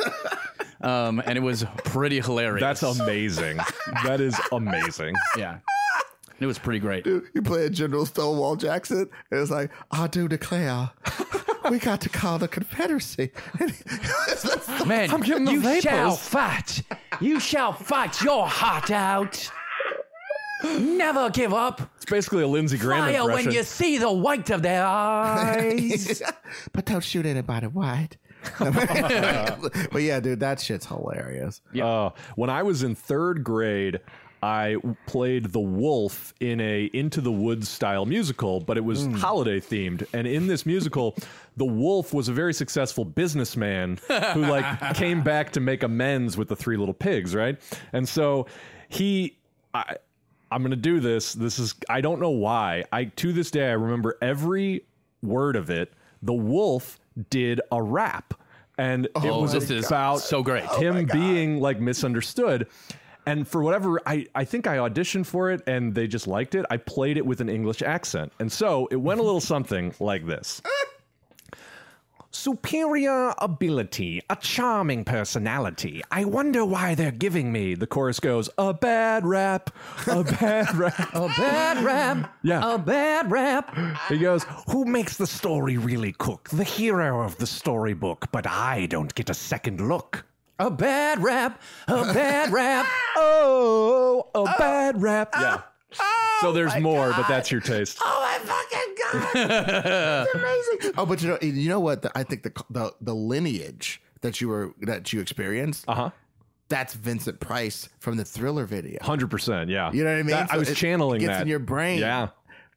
Speaker 2: Um, and it was pretty hilarious.
Speaker 4: That's amazing. that is amazing.
Speaker 2: yeah. It was pretty great.
Speaker 3: You play a General Stonewall Jackson, and it's like, I do declare, we got to call the Confederacy.
Speaker 2: Man,
Speaker 4: I'm getting the
Speaker 2: you
Speaker 4: vapors.
Speaker 2: shall fight. You shall fight your heart out. Never give up.
Speaker 4: It's basically a Lindsey Graham
Speaker 2: Fire
Speaker 4: impression.
Speaker 2: when you see the white of their eyes.
Speaker 3: but don't shoot anybody white. but yeah, dude, that shit's hilarious.
Speaker 4: Uh, when I was in third grade, I played the wolf in a Into the Woods style musical, but it was holiday themed. And in this musical, the wolf was a very successful businessman who like came back to make amends with the three little pigs, right? And so he, I, I'm gonna do this. This is I don't know why. I to this day I remember every word of it. The wolf did a rap. And it
Speaker 2: Oh,
Speaker 4: was
Speaker 2: this is
Speaker 4: about
Speaker 2: so great.
Speaker 4: him being like misunderstood. And for whatever I, I think I auditioned for it and they just liked it. I played it with an English accent. And so it went a little something like this. Superior ability, a charming personality. I wonder why they're giving me. The chorus goes, a bad rap, a bad rap.
Speaker 2: a bad rap.
Speaker 4: Yeah.
Speaker 2: A bad rap.
Speaker 4: He goes, Who makes the story really cook? The hero of the storybook, but I don't get a second look.
Speaker 2: A bad rap. A bad rap.
Speaker 4: Oh, a bad rap. Yeah. so there's more, but that's your taste.
Speaker 3: Oh my fucking god, that's amazing! Oh, but you know, you know what? The, I think the, the the lineage that you were that you experienced,
Speaker 4: Uh huh.
Speaker 3: that's Vincent Price from the Thriller video.
Speaker 4: 100%. Yeah.
Speaker 3: You know what I mean?
Speaker 4: That- I was
Speaker 3: it
Speaker 4: channeling
Speaker 3: gets
Speaker 4: that.
Speaker 3: in your brain.
Speaker 4: Yeah.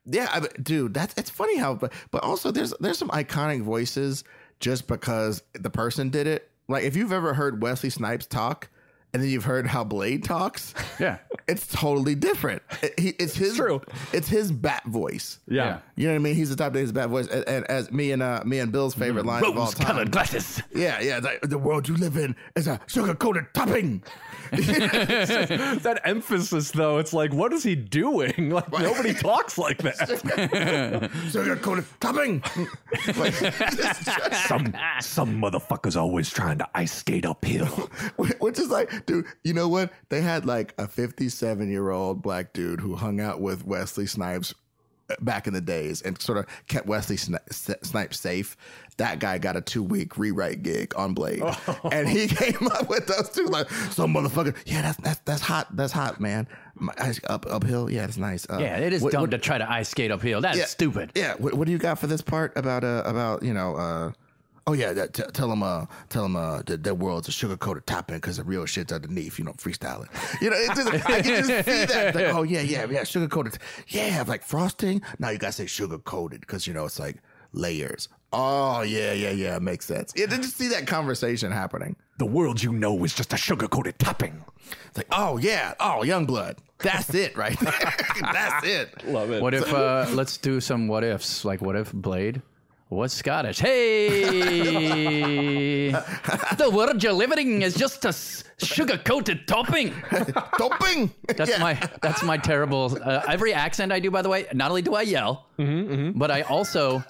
Speaker 3: Yeah, I, dude, that's it's funny how, but but also there's there's some iconic voices just because the person did it. Like if you've ever heard Wesley Snipes talk, and then you've heard how Blade talks,
Speaker 2: Yeah.
Speaker 3: it's totally different. It- he- it's his
Speaker 4: true.
Speaker 3: It's his bat voice.
Speaker 4: Yeah.
Speaker 2: Yeah.
Speaker 3: You know what I mean? He's the top of his bat voice, and, and as me and uh, me and Bill's favorite line of all time.
Speaker 2: glasses.
Speaker 3: Yeah, yeah. like, the world you live in is a sugar coated topping.
Speaker 4: That emphasis, though, it's like, what is he doing? Like, nobody talks like that.
Speaker 3: sugar coated topping. Like, it's just-
Speaker 6: Some some motherfuckers always trying to ice skate uphill.
Speaker 3: Which is like, dude, you know what? They had like a 57 year old black dude who hung out with Wesley Snipes back in the days and sort of kept Wesley Snipes safe. That guy got a two week rewrite gig on Blade, and he came up with those two like some motherfucker. Yeah, that's that's that's hot. That's hot, man. My, ice- up uphill. Yeah, it's nice. Uh,
Speaker 2: Yeah, it is
Speaker 3: what-
Speaker 2: dumb
Speaker 3: what-
Speaker 2: to try to ice skate uphill. That's
Speaker 3: yeah,
Speaker 2: stupid.
Speaker 3: Yeah. What, what do you got for this part about uh about you know uh oh yeah that, t- tell them uh tell them uh that their world's a sugar coated topping because the real shit's underneath you know freestyling. You know it's just, I can just see that. Like oh yeah yeah yeah sugar coated yeah like frosting? Now you gotta say sugar coated because you know it's like layers. Oh yeah yeah yeah it makes sense. Yeah did you see that conversation happening?
Speaker 6: The world you know is just a sugar coated topping.
Speaker 3: it's like oh yeah oh young blood. That's it right there. That's it.
Speaker 4: Love it.
Speaker 2: What if uh, let's do some what ifs? Like what if Blade was Scottish? Hey, the word you're living is just a sugar coated topping.
Speaker 3: topping
Speaker 2: That's
Speaker 3: Yeah.
Speaker 2: my that's my terrible. Uh, every accent I do, by the way, not only do I yell, but I also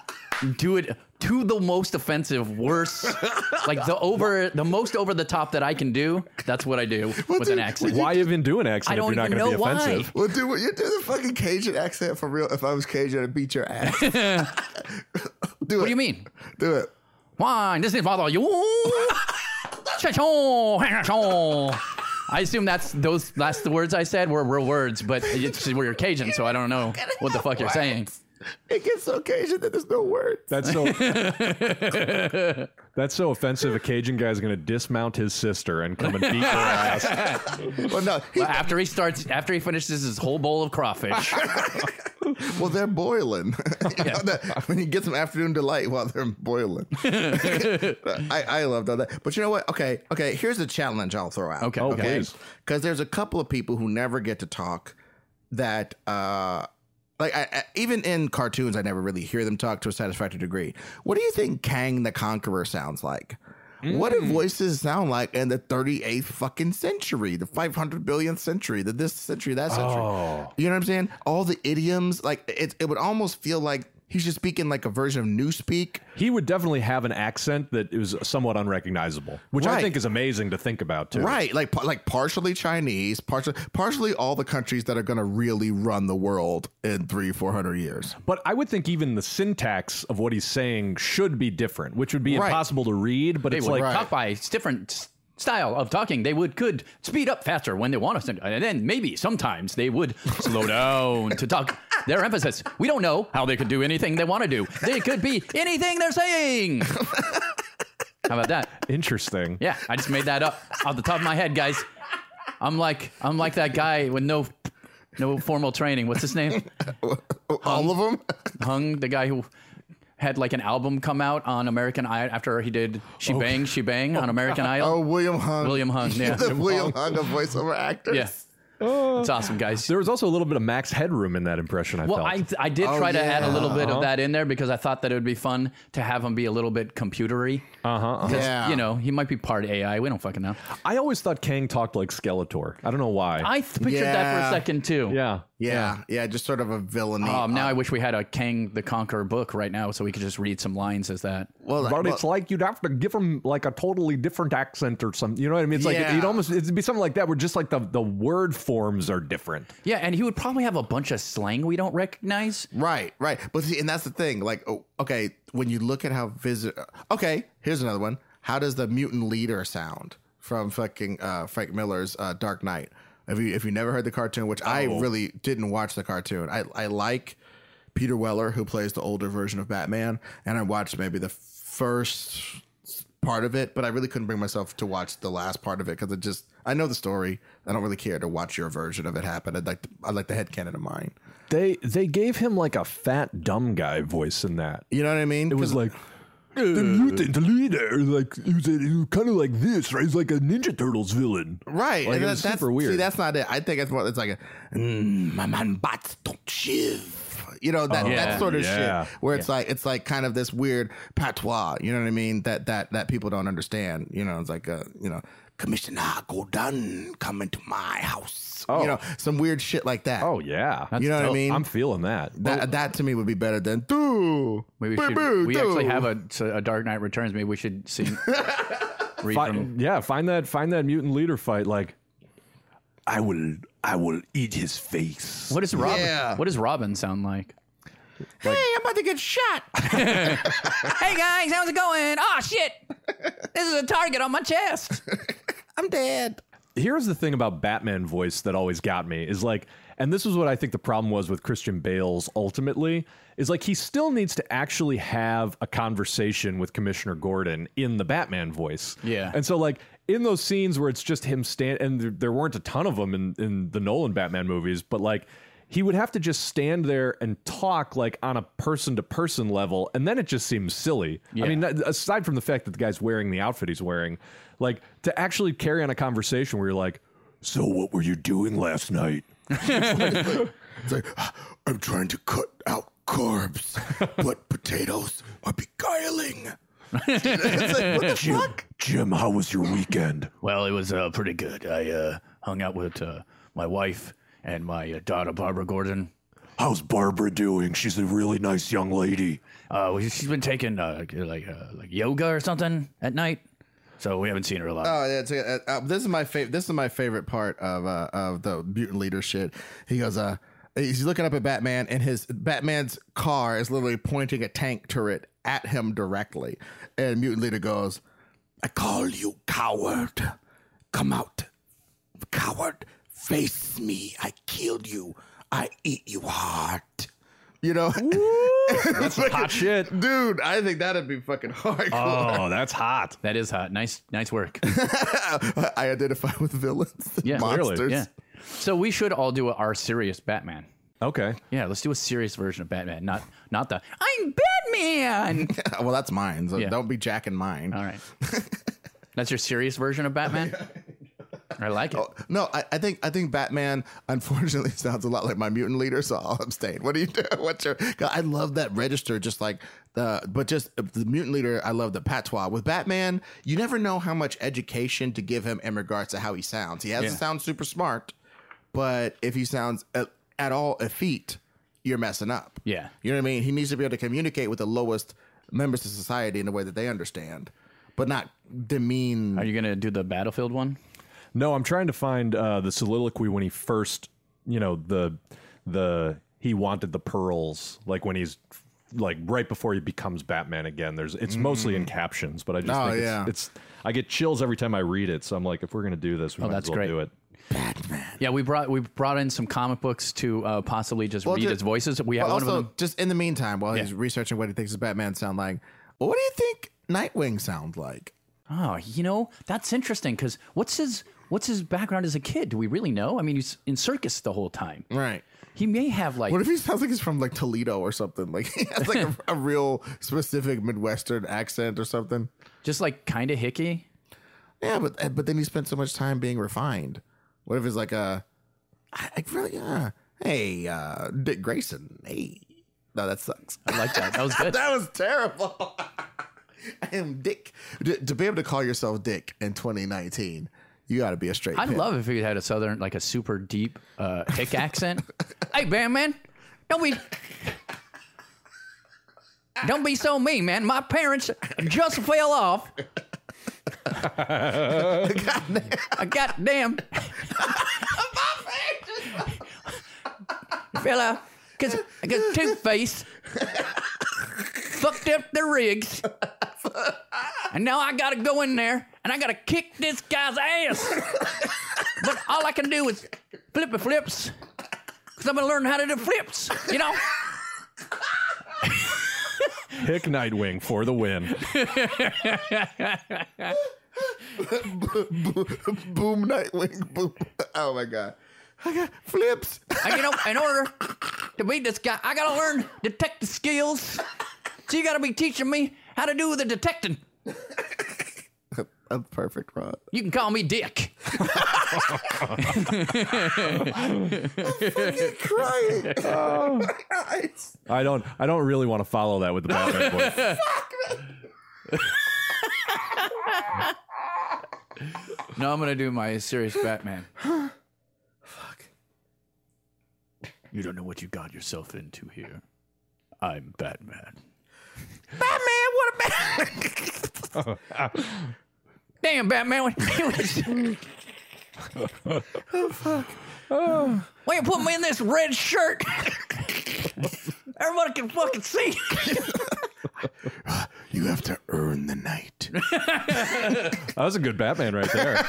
Speaker 2: do it to the most offensive, worse, like the over the most over the top that I can do. That's what I do with an
Speaker 3: dude,
Speaker 2: accent.
Speaker 4: Why even do an accent
Speaker 2: I
Speaker 4: if
Speaker 2: don't
Speaker 4: you're not going to
Speaker 2: know
Speaker 4: be
Speaker 2: why.
Speaker 4: offensive?
Speaker 3: Well, dude, you do the fucking Cajun accent for real. If I was Cajun, I'd beat your ass. do
Speaker 2: What do you mean?
Speaker 3: Do it.
Speaker 2: Why this is bother you? I assume that's those last the words I said were real words, but it's we're Cajun, so I don't know what the fuck you're saying.
Speaker 3: It gets so Cajun that there's no words.
Speaker 4: That's so. that's so offensive. A Cajun guy's going to dismount his sister and come and beat your ass.
Speaker 3: Well, no. he-
Speaker 2: Well, after he starts, after he finishes his whole bowl of crawfish,
Speaker 3: well, they're boiling. You know, that- when you get some afternoon delight while they're boiling. I, I love that. But you know what? Okay, okay. Here's a challenge I'll throw out.
Speaker 2: Okay.
Speaker 4: Oh,
Speaker 2: okay.
Speaker 4: please.
Speaker 3: Because there's a couple of people who never get to talk that, uh, like, I, I, even in cartoons, I never really hear them talk to a satisfactory degree. What do you think Kang the Conqueror sounds like? What do mm. voices sound like in the 38th fucking century, the 500 billionth century, the this century, that century? Oh. You know what I'm saying? All the idioms, like it, it would almost feel like he's just speaking like a version of Newspeak.
Speaker 4: He would definitely have an accent that is somewhat unrecognizable, which I think is amazing to think about too.
Speaker 3: Right, like like partially Chinese, partially partially all the countries that are going to really run the world in three four hundred years.
Speaker 4: But I would think even the syntax of what he's saying should be different, which would be
Speaker 3: Right.
Speaker 4: impossible to read. But
Speaker 2: they
Speaker 4: it's
Speaker 2: would
Speaker 4: like
Speaker 2: talk by s- different s- style of talking. They would could speed up faster when they want us, to, and then maybe sometimes they would slow down to talk. Their emphasis. We don't know how they could do anything they want to do. They could be anything they're saying. How about that?
Speaker 4: interesting.
Speaker 2: Yeah, I just made that up off the top of my head, guys. I'm like I'm like that guy with no no formal training. What's his name?
Speaker 3: All of them.
Speaker 2: Hung, the guy who had like an album come out on American Idol after he did She Bang She Bang on American Idol.
Speaker 3: Oh, William Hung.
Speaker 2: William Hung, yeah.
Speaker 3: the William Hung of voiceover actors.
Speaker 2: Yeah. It's awesome, guys.
Speaker 4: There was also a little bit of Max Headroom in that impression. I
Speaker 2: Well,
Speaker 4: felt.
Speaker 2: I I did
Speaker 3: Oh,
Speaker 2: try to add a little bit
Speaker 3: yeah.
Speaker 2: of that in there because I thought that it would be fun to have him be a little bit computery.
Speaker 4: uh huh.
Speaker 3: Yeah.
Speaker 2: You know, he might be part AI. We don't fucking know.
Speaker 4: I always thought Kang talked like Skeletor. I don't know why.
Speaker 2: I th- pictured that for
Speaker 3: Yeah.
Speaker 2: a second too.
Speaker 4: yeah.
Speaker 3: Yeah, yeah, just sort of a villainy.
Speaker 2: Um, now I wish we had a Kang the Conqueror book right now so we could just read some lines as that.
Speaker 3: well,
Speaker 4: But
Speaker 3: well,
Speaker 4: it's like you'd have to give him like a totally different accent or something. You know what I mean? It's like
Speaker 3: Yeah.
Speaker 4: you'd almost it'd be something like that where just like the the word forms are different.
Speaker 2: Yeah, and he would probably have a bunch of slang we don't recognize.
Speaker 3: Right, right. But see, and that's the thing. Like, oh, okay, when you look at how visit. Okay, here's another one. How does the mutant leader sound from fucking uh, Frank Miller's uh, Dark Knight? If you if you never heard the cartoon, which I really didn't watch the cartoon, I I like Peter Weller who plays the older version of Batman, and I watched maybe the first part of it, but I really couldn't bring myself to watch the last part of it because it just I know the story. I don't really care to watch your version of it happen. I'd like to, I like the headcanon of mine.
Speaker 4: They they gave him like a fat dumb guy voice in that.
Speaker 3: You know what I mean?
Speaker 4: It was like,
Speaker 5: the mutant leader, like he was, kind of like this, right? He's like a Ninja Turtles villain.
Speaker 3: Right.
Speaker 4: Like,
Speaker 3: and that- that's
Speaker 4: super weird.
Speaker 3: See, that's not it. I think it's more. It's like a mm, my man bots don't shiv. You know that
Speaker 2: Yeah.
Speaker 3: that sort of
Speaker 4: Yeah.
Speaker 3: shit where it's like it's like kind of this weird patois. You know what I mean? That that that people don't understand. You know, it's like a you know, Commissioner Gordon come into my house.
Speaker 4: Oh.
Speaker 3: You know, some weird shit like that.
Speaker 4: Oh yeah,
Speaker 3: you know what I mean?
Speaker 4: I'm feeling that.
Speaker 3: that that to me would be better than do.
Speaker 2: Maybe we should. We actually have a, a Dark Knight Returns. Maybe we should see. read
Speaker 4: Fi-
Speaker 2: from.
Speaker 4: yeah, find that find that mutant leader fight. Like,
Speaker 6: I will I will eat his face.
Speaker 2: What does Robin?
Speaker 3: Yeah.
Speaker 2: What does Robin sound like?
Speaker 3: Hey, I'm about to get shot.
Speaker 2: Hey guys, how's it going? Oh shit! This is a target on my chest.
Speaker 3: I'm dead.
Speaker 4: here's the thing about Batman voice that always got me is like, and this is what I think the problem was with Christian Bale's ultimately is like he still needs to actually have a conversation with Commissioner Gordon in the Batman voice.
Speaker 2: Yeah.
Speaker 4: and so like in those scenes where it's just him stand, and there, there weren't a ton of them in in the Nolan Batman movies, but like. He would have to just stand there and talk like on a person to person level, and then it just seems silly. I mean, aside from the fact that the guy's wearing the outfit he's wearing, like to actually carry on a conversation where you're like,
Speaker 6: So what were you doing last night?
Speaker 3: It's like I'm trying to cut out carbs, but potatoes are beguiling. it's like, what the
Speaker 6: Jim,
Speaker 3: fuck?
Speaker 6: Jim, how was your weekend?
Speaker 2: Well, it was uh, pretty good. I uh, hung out with uh, my wife and my uh, daughter Barbara Gordon.
Speaker 6: How's Barbara doing? She's a really nice young lady.
Speaker 2: Uh, she's been taking uh, like uh, like yoga or something at night, so we haven't seen her a lot.
Speaker 3: Oh, yeah, uh, uh, this is my favorite. This is my favorite part of uh, of the mutant leader shit. He goes, uh, he's looking up at Batman, and his Batman's car is literally pointing a tank turret at him directly. And mutant leader goes, "I call you coward. Come out, coward. Face me. I killed you. I eat you heart." You know,
Speaker 4: "That's hot shit."
Speaker 3: dude. I think that'd be fucking hardcore.
Speaker 4: Oh, that's hot.
Speaker 2: that is hot. Nice, nice work.
Speaker 3: I identify with villains,
Speaker 2: Yeah,
Speaker 4: clearly,
Speaker 3: monsters.
Speaker 2: yeah. So we should all do our serious Batman.
Speaker 4: Okay.
Speaker 2: Yeah, let's do a serious version of Batman, not not the I'm Batman.
Speaker 3: well, that's mine. So
Speaker 2: Yeah.
Speaker 3: don't be jacking mine.
Speaker 2: all right, that's your serious version of Batman. I like it.
Speaker 3: No, I, I think I think Batman unfortunately sounds a lot like my mutant leader, so I'll abstain. What do you do? What's your? I love that register, just like the, but just uh, the mutant leader. I love the patois with Batman. You never know how much education to give him in regards to how he sounds. He has to
Speaker 2: Yeah.
Speaker 3: sound super smart, but if he sounds at, at all effete, you're messing up.
Speaker 2: Yeah.
Speaker 3: you know what I mean. He needs to be able to communicate with the lowest members of society in a way that they understand, but not demean.
Speaker 2: Are you gonna do the Battlefield one?
Speaker 4: No, I'm trying to find uh, the soliloquy when he first, you know, the the he wanted the pearls, like when he's like right before he becomes Batman again. There's it's mostly in captions, but I just
Speaker 3: Oh,
Speaker 4: think it's,
Speaker 3: yeah.
Speaker 4: it's I get chills every time I read it. So I'm like, if we're gonna do this, we might
Speaker 2: Oh, that's
Speaker 4: as well
Speaker 2: great.
Speaker 4: do it. Batman.
Speaker 2: Yeah, we brought we brought in some comic books to uh, possibly just read
Speaker 3: ju-
Speaker 2: his voices. We have one
Speaker 3: also,
Speaker 2: of them.
Speaker 3: just in the meantime, while he's researching what he thinks his Batman sound like, well, what do you think Nightwing sounds like?
Speaker 2: Oh, you know that's interesting because what's his what's his background as a kid? Do we really know? I mean, he's in circus the whole time.
Speaker 3: Right.
Speaker 2: He may have like
Speaker 3: What if he sounds like he's from like Toledo or something? Like he has like a, a real specific Midwestern accent or something.
Speaker 2: just like kind of hicky.
Speaker 3: Yeah, but eh, but then he spent so much time being refined. What if it's like a, I, really, yeah. Hey, uh, Dick Grayson. Hey, no, that sucks.
Speaker 2: I like that. That was good.
Speaker 3: that was terrible. I am Dick. To, to be able to call yourself Dick in 2019, you got to be a straight.
Speaker 2: I'd
Speaker 3: pimp.
Speaker 2: love if he had a southern, like a super deep uh, hick accent. hey, Batman, don't be. Don't be so mean, man. My parents just fell off. I goddamn. fell off because because Two Face fucked up the rigs. And now I gotta go in there and I gotta kick this guy's ass. But all I can do is flippy flips. Because I'm gonna learn how to do flips, you know?
Speaker 4: Hick Nightwing for the win.
Speaker 3: boom Nightwing. Boom. Oh my god. I got flips.
Speaker 2: And, you know, in order to beat this guy, I gotta learn detective skills. So you gotta be teaching me How to do the detecting?
Speaker 3: That's perfect, Rod.
Speaker 2: You can call me Dick.
Speaker 3: Oh, fucking crying.
Speaker 4: I don't. I don't really want to follow that with the Batman voice. Fuck me.
Speaker 2: No, I'm gonna do my serious Batman. Fuck. You don't know what you got yourself into here. I'm Batman.
Speaker 3: Batman, what a Batman.
Speaker 2: Damn, Batman! Why Why you put me in this red shirt? Everybody can fucking see.
Speaker 3: you have to earn the night.
Speaker 4: That was a good Batman right there.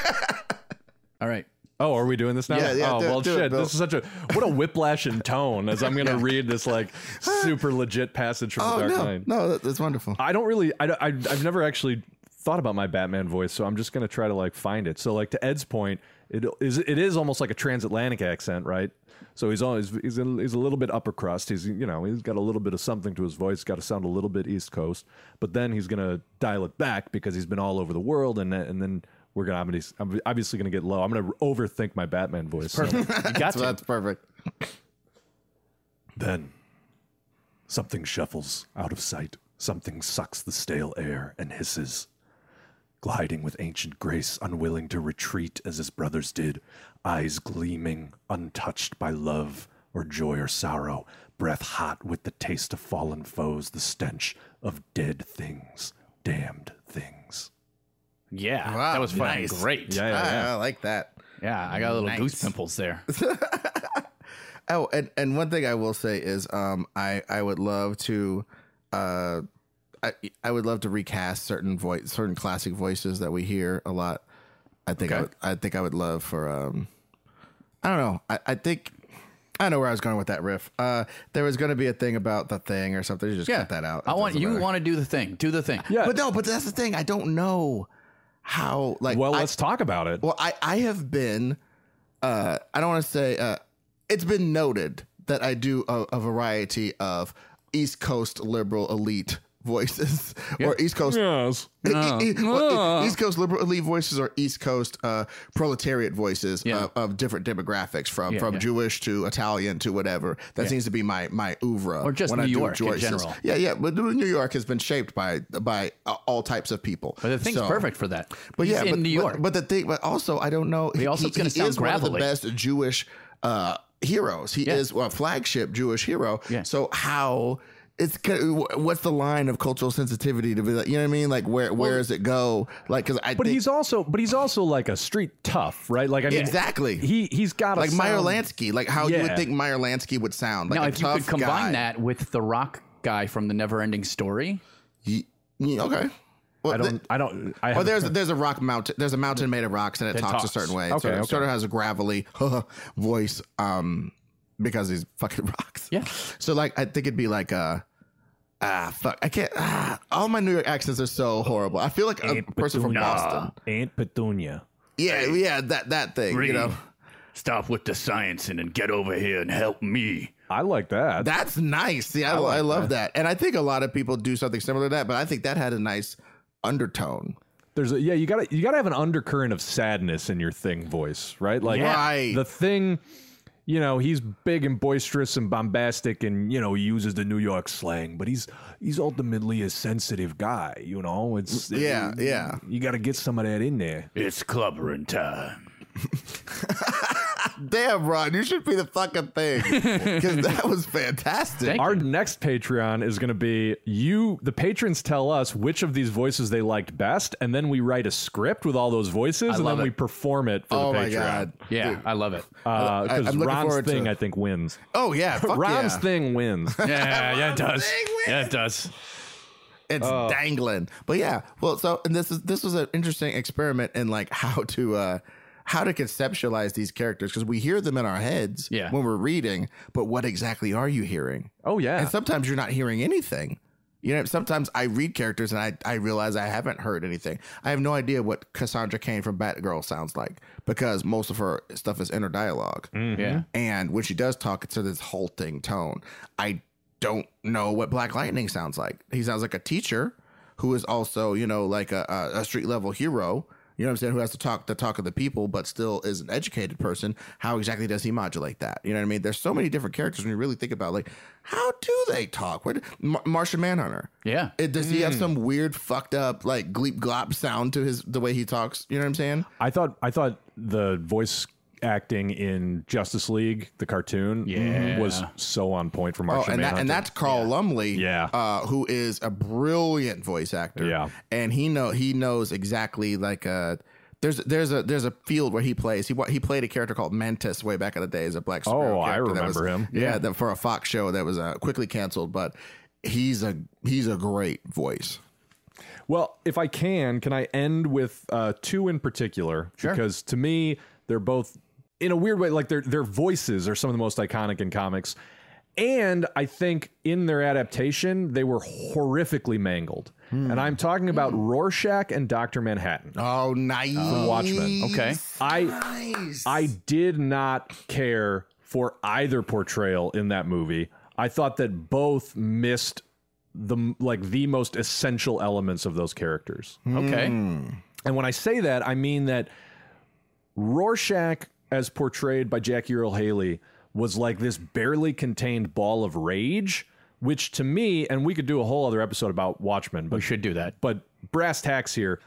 Speaker 2: All right.
Speaker 4: Oh, are we doing this now?
Speaker 3: Yeah, yeah,
Speaker 4: oh,
Speaker 3: do
Speaker 4: well,
Speaker 3: do
Speaker 4: shit.
Speaker 3: Bill.
Speaker 4: this is such a what a whiplash in tone as I'm going to read this like super legit passage from
Speaker 3: Oh
Speaker 4: the Dark
Speaker 3: no,
Speaker 4: Knight.
Speaker 3: no, that, that's wonderful.
Speaker 4: I don't really. I, I I've never actually thought about my Batman voice, so I'm just going to try to like find it. So like to Ed's point, it is it is almost like a transatlantic accent, right? So he's always he's a, he's a little bit upper crust. He's you know he's got a little bit of something to his voice. Got to sound a little bit East Coast, but then he's gonna dial it back because he's been all over the world, and and then we're gonna I'm obviously gonna get low. I'm gonna overthink my Batman voice. so-
Speaker 2: You got
Speaker 3: So
Speaker 2: to.
Speaker 3: that's perfect.
Speaker 6: Then something shuffles out of sight. Something sucks the stale air and hisses. Gliding with ancient grace, unwilling to retreat as his brothers did, eyes gleaming, untouched by love or joy or sorrow, breath hot with the taste of fallen foes, the stench of dead things, damned things.
Speaker 2: Yeah,
Speaker 3: Wow,
Speaker 2: that was fucking
Speaker 3: nice.
Speaker 2: great.
Speaker 4: yeah, yeah, yeah.
Speaker 3: I, I like that.
Speaker 2: Yeah, I got a little
Speaker 3: Nice.
Speaker 2: goose pimples there.
Speaker 3: Oh, and, and one thing I will say is, um, I I would love to, uh, I I would love to recast certain voice, certain classic voices that we hear a lot. I think I, would, I think I would love for, um, I don't know. I, I think I know where I was going with that riff. Uh, there was going to be a thing about the thing or something. You just
Speaker 2: Yeah,
Speaker 3: cut that out.
Speaker 2: I want you
Speaker 3: matter.
Speaker 2: want to do the thing. Do the thing.
Speaker 4: yeah.
Speaker 3: but no, but that's the thing. I don't know how. Like,
Speaker 4: well,
Speaker 3: I-
Speaker 4: let's talk about it.
Speaker 3: Well, I, I have been, uh, I don't want to say, uh, it's been noted that I do a, a variety of East Coast liberal elite voices or East Coast.
Speaker 4: yes.
Speaker 3: E- e- e- well, e- East Coast liberal elite voices or East Coast uh, proletariat voices
Speaker 2: Yeah.
Speaker 3: of, of different demographics, from
Speaker 2: Yeah,
Speaker 3: from. Jewish to Italian to whatever. That seems to be my my oeuvre,
Speaker 2: Or just
Speaker 3: when
Speaker 2: New
Speaker 3: I
Speaker 2: York in general.
Speaker 3: Yeah, yeah, but New York has been shaped by by uh, all types of people.
Speaker 2: But the thing's
Speaker 3: So-
Speaker 2: perfect for that.
Speaker 3: but
Speaker 2: He's
Speaker 3: yeah,
Speaker 2: in
Speaker 3: but,
Speaker 2: New York.
Speaker 3: But, the thing, but also, I don't know. He,
Speaker 2: also
Speaker 3: he,
Speaker 2: gonna
Speaker 3: he
Speaker 2: sound
Speaker 3: is one of the best Jewish uh, heroes. He
Speaker 2: Yeah.
Speaker 3: is a flagship Jewish hero.
Speaker 2: Yeah.
Speaker 3: So how? It's what's the line of cultural sensitivity to be like, you know what I mean? Like where where does it go? Like because I
Speaker 4: But
Speaker 3: think
Speaker 4: he's also, but he's also like a street tough, right? Like I mean,
Speaker 3: Exactly.
Speaker 4: He he's got a
Speaker 3: like Meyer
Speaker 4: sound-
Speaker 3: Lansky, like how you would think Meyer Lansky would sound. Like
Speaker 2: now,
Speaker 3: a
Speaker 2: if you could combine
Speaker 3: guy.
Speaker 2: that with the rock guy from the Never-Ending Story,
Speaker 3: Ye- yeah, okay. Well,
Speaker 4: I don't, I don't, I
Speaker 3: Well,
Speaker 4: haven't-
Speaker 3: there's there's a rock mountain. There's a mountain made of rocks, and it
Speaker 2: That
Speaker 3: talks, a certain way.
Speaker 4: Okay,
Speaker 3: It sort, of,
Speaker 4: okay.
Speaker 3: sort of has a gravelly voice, um, because he's fucking rocks.
Speaker 2: Yeah.
Speaker 3: So like, I think it'd be like uh Ah, fuck! I can't. Ah, all my New York accents are so horrible. I feel like a
Speaker 4: Aunt
Speaker 3: person from
Speaker 4: Petunia.
Speaker 3: Boston.
Speaker 4: Aunt Petunia.
Speaker 3: Yeah, yeah, that that thing. You know,
Speaker 2: stop with the sciencing and get over here and help me.
Speaker 4: I like that.
Speaker 3: that's nice. See, I, I, love that. and I think a lot of people do something similar to that. But I think that had a nice undertone.
Speaker 4: There's a yeah, you gotta you gotta have an undercurrent of sadness in your thing voice, right? Like
Speaker 3: Right.
Speaker 4: the thing, you know, he's big and boisterous and bombastic, and you know he uses the New York slang, but he's he's ultimately a sensitive guy. You know, it's
Speaker 3: Yeah, yeah.
Speaker 4: You got to get some of that in there.
Speaker 2: It's clobbering time.
Speaker 3: Damn, Ron, you should be the fucking thing because that was fantastic.
Speaker 2: Thank
Speaker 4: Our next Patreon is going to be you. The patrons tell us which of these voices they liked best, and then we write a script with all those voices, and
Speaker 2: love
Speaker 4: then we perform it for
Speaker 3: oh
Speaker 4: the
Speaker 3: my
Speaker 4: Patreon.
Speaker 3: god.
Speaker 2: Yeah, I love it.
Speaker 4: Because
Speaker 3: I-
Speaker 4: Ron's
Speaker 3: forward to
Speaker 4: thing. I think, wins.
Speaker 3: Oh yeah. Fuck
Speaker 4: Ron's
Speaker 3: yeah.
Speaker 4: thing wins.
Speaker 2: yeah, yeah, it does. Yeah, it does.
Speaker 3: It's
Speaker 4: Oh.
Speaker 3: dangling. But yeah, well, so and this is this was an interesting experiment in like how to uh how to conceptualize these characters because we hear them in our heads
Speaker 2: Yeah.
Speaker 3: when we're reading, but what exactly are you hearing?
Speaker 4: Oh yeah.
Speaker 3: And sometimes you're not hearing anything. You know, sometimes I read characters and I, I realize I haven't heard anything. I have no idea what Cassandra Cain from Batgirl sounds like because most of her stuff is inner dialogue. Mm-hmm.
Speaker 2: Yeah.
Speaker 3: And when she does talk, it's in this halting tone. I don't know what Black Lightning sounds like. He sounds like a teacher, who is also you know like a, a a street level hero. You know what I'm saying? Who has to talk the talk of the people, but still is an educated person. How exactly does he modulate that? You know what I mean? There's so many different characters when you really think about like how do they talk? Where do, Mar- Martian Manhunter?
Speaker 2: Yeah.
Speaker 3: It, does he have hmm. some weird fucked up like gleep glop sound to his the way he talks? You know what I'm saying?
Speaker 4: I thought I thought the voice acting in Justice League, the cartoon,
Speaker 2: Yeah.
Speaker 4: was so on point for
Speaker 3: Oh,
Speaker 4: Martian
Speaker 3: and that, and that's Carl Lumbly,
Speaker 4: Yeah.
Speaker 3: uh, who is a brilliant voice actor.
Speaker 4: Yeah.
Speaker 3: and he know he knows exactly like uh there's there's a there's a field where he plays. He wa- he played a character called Mantis way back in the day as a black. superhero
Speaker 4: Oh, I
Speaker 3: character that was-
Speaker 4: remember him.
Speaker 3: Yeah, that for a Fox show that was uh, quickly canceled, but he's a he's a great voice.
Speaker 4: Well, if I can, can I end with uh, two in particular? Sure. Because to me, they're both in a weird way, like their their voices are some of the most iconic in comics. And I think in their adaptation, they were horrifically mangled. Hmm. And I'm talking about hmm. Rorschach and Doctor Manhattan.
Speaker 3: Oh, nice.
Speaker 4: Watchmen.
Speaker 2: Okay.
Speaker 4: I
Speaker 3: Nice.
Speaker 4: I did not care for either portrayal in that movie. I thought that both missed the like the most essential elements of those characters.
Speaker 2: Okay. Hmm.
Speaker 4: And when I say that, I mean that Rorschach, as portrayed by Jackie Earle Haley, was like this barely contained ball of rage, which to me, and we could do a whole other episode about Watchmen, but
Speaker 2: We should do that.
Speaker 4: but brass tacks here,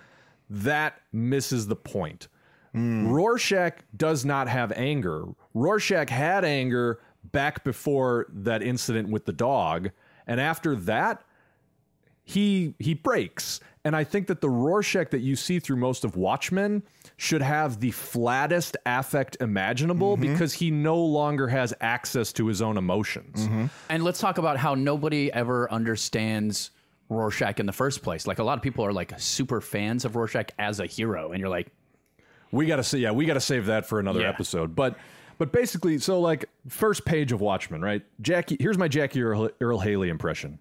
Speaker 4: that misses the point. Rorschach does not have anger. Rorschach had anger back before that incident with the dog, and after that, he he breaks. And I think that the Rorschach that you see through most of Watchmen should have the flattest affect imaginable mm-hmm. because he no longer has access to his own emotions. Mm-hmm.
Speaker 2: And let's talk about how nobody ever understands Rorschach in the first place. Like a lot of people are like super fans of Rorschach as a hero, and you're like,
Speaker 4: We got to say, yeah, we got to save that for another
Speaker 2: Yeah.
Speaker 4: episode. But, but basically, so like first page of Watchmen, right? Jackie, here's my Jackie Earl, Earle Haley impression.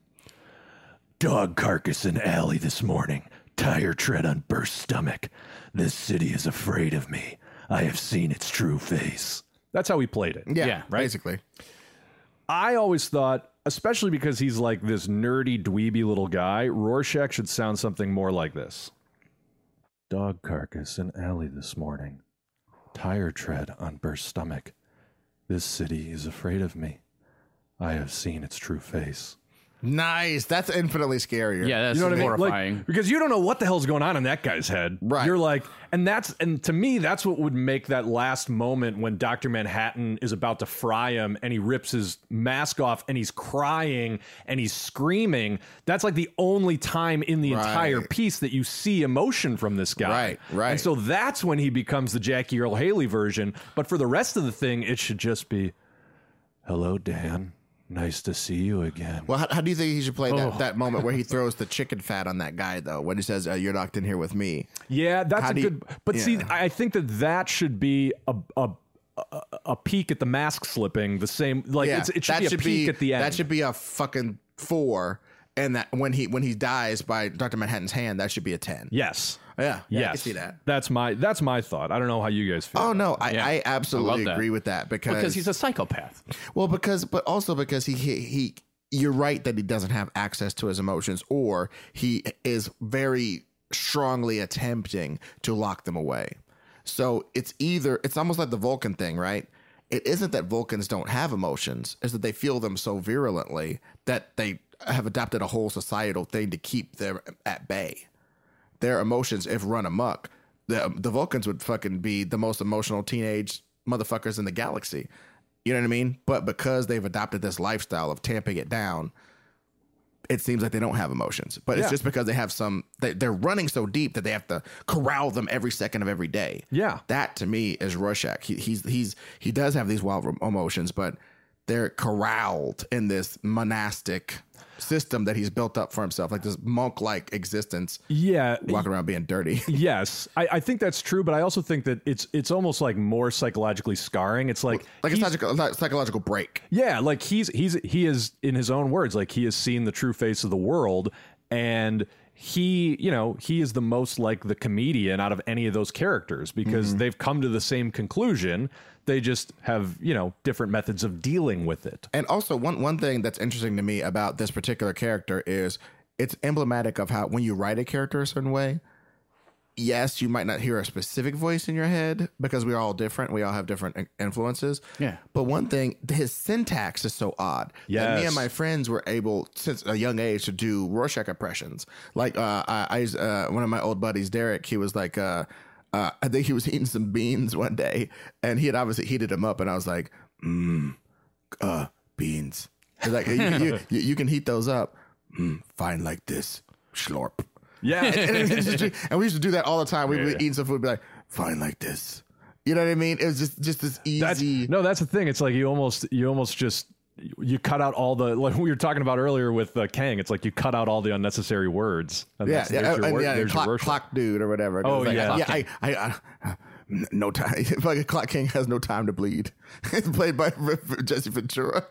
Speaker 6: Dog carcass in alley this morning. Tire tread on burst stomach. This city is afraid of me. I have seen its true face.
Speaker 4: That's how he played it.
Speaker 3: yeah,
Speaker 2: yeah,
Speaker 4: right?
Speaker 3: basically.
Speaker 4: I always thought, especially because he's like this nerdy, dweeby little guy, Rorschach should sound something more like this. Dog carcass in alley this morning. Tire tread on burst stomach. This city is afraid of me. I have seen its true face.
Speaker 3: Nice. That's infinitely scarier.
Speaker 2: yeah, that's
Speaker 4: You know what I mean?
Speaker 2: horrifying.
Speaker 4: Like, because you don't know what the hell's going on in that guy's head.
Speaker 3: Right.
Speaker 4: You're like, and that's, and to me, that's what would make that last moment when Dr. Manhattan is about to fry him and he rips his mask off and he's crying and he's screaming. That's like the only time in the
Speaker 3: Right.
Speaker 4: entire piece that you see emotion from this guy.
Speaker 3: Right, right.
Speaker 4: And so that's when he becomes the Jackie Earle Haley version. But for the rest of the thing, it should just be,
Speaker 6: Hello, Dan. Nice to see you again.
Speaker 3: Well, how, how do you think he should play
Speaker 2: Oh.
Speaker 3: that, that moment where he throws the chicken fat on that guy, though, when he says, uh, You're locked in here with me?
Speaker 4: Yeah, that's
Speaker 3: How
Speaker 4: a
Speaker 3: do you-
Speaker 4: good. But see,
Speaker 3: yeah.
Speaker 4: I think that that should be a a, a, a peek at the mask slipping. The same, like
Speaker 3: Yeah,
Speaker 4: it's, it should
Speaker 3: that
Speaker 4: be a
Speaker 3: should
Speaker 4: peek
Speaker 3: be,
Speaker 4: at the end.
Speaker 3: That should be a fucking four. And that when he when he dies by Dr. Manhattan's hand, that should be a 10.
Speaker 4: yes,
Speaker 3: Yeah. yeah
Speaker 4: yes.
Speaker 3: I can see that.
Speaker 4: That's my that's my thought. I don't know how you guys feel.
Speaker 3: Oh no, I,
Speaker 2: Yeah.
Speaker 3: I absolutely
Speaker 2: I love that.
Speaker 3: agree with that because
Speaker 2: because he's a psychopath.
Speaker 3: Well, because but also because he, he he you're right that he doesn't have access to his emotions or he is very strongly attempting to lock them away. So it's either it's almost like the Vulcan thing, right? It isn't that Vulcans don't have emotions, it's that they feel them so virulently that they have adopted a whole societal thing to keep them at bay. Their emotions, if run amok, the the Vulcans would fucking be the most emotional teenage motherfuckers in the galaxy. You know what I mean? But because they've adopted this lifestyle of tamping it down, it seems like they don't have emotions. But it's just because they have some, they, they're running so deep that they have to corral them every second of every day.
Speaker 4: Yeah.
Speaker 3: That to me is Rorschach. He, he's, he's, he does have these wild emotions, but they're corralled in this monastic system that he's built up for himself, like this monk like existence,
Speaker 4: Yeah,
Speaker 3: walking around being dirty.
Speaker 4: yes, I, I think that's true. But I also think that it's it's almost like more psychologically scarring. It's like
Speaker 3: like a psychological, psychological break.
Speaker 4: Yeah, like he's he's he is in his own words, like he has seen the true face of the world, and he, you know, he is the most like the comedian out of any of those characters because
Speaker 3: Mm-hmm.
Speaker 4: they've come to the same conclusion. They just have, you know, different methods of dealing with it.
Speaker 3: And also one one thing that's interesting to me about this particular character is it's emblematic of how when you write a character a certain way, yes, you might not hear a specific voice in your head because we're all different. We all have different influences.
Speaker 2: Yeah.
Speaker 3: But one thing, his syntax is so odd. Yeah. me and my friends were able since a young age to do Rorschach impressions. Like uh, I, I uh, one of my old buddies, Derek, he was like, uh, uh, I think he was eating some beans one day, and he had obviously heated them up, and I was like, mmm, uh, beans. He's like, you, you, you, you can heat those up. Mm, fine like this, schlorp.
Speaker 4: Yeah.
Speaker 3: and, and we used to do that all the time. We would eat some food, be like, fine like this. You know what I mean? It was just just this
Speaker 4: That's
Speaker 3: easy.
Speaker 4: no, that's the thing. It's like you almost you almost just you cut out all the like we were talking about earlier with uh, Kang. It's like you cut out all the unnecessary words. And
Speaker 3: yeah, yeah,
Speaker 4: there's your
Speaker 3: and yeah,
Speaker 4: there's your
Speaker 3: clock,
Speaker 4: worship.
Speaker 3: clock dude or whatever.
Speaker 4: Oh,
Speaker 3: like,
Speaker 4: yeah.
Speaker 3: yeah. I, I, I, I, no time. Like a clock king has no time to bleed. it's played by Jesse Ventura.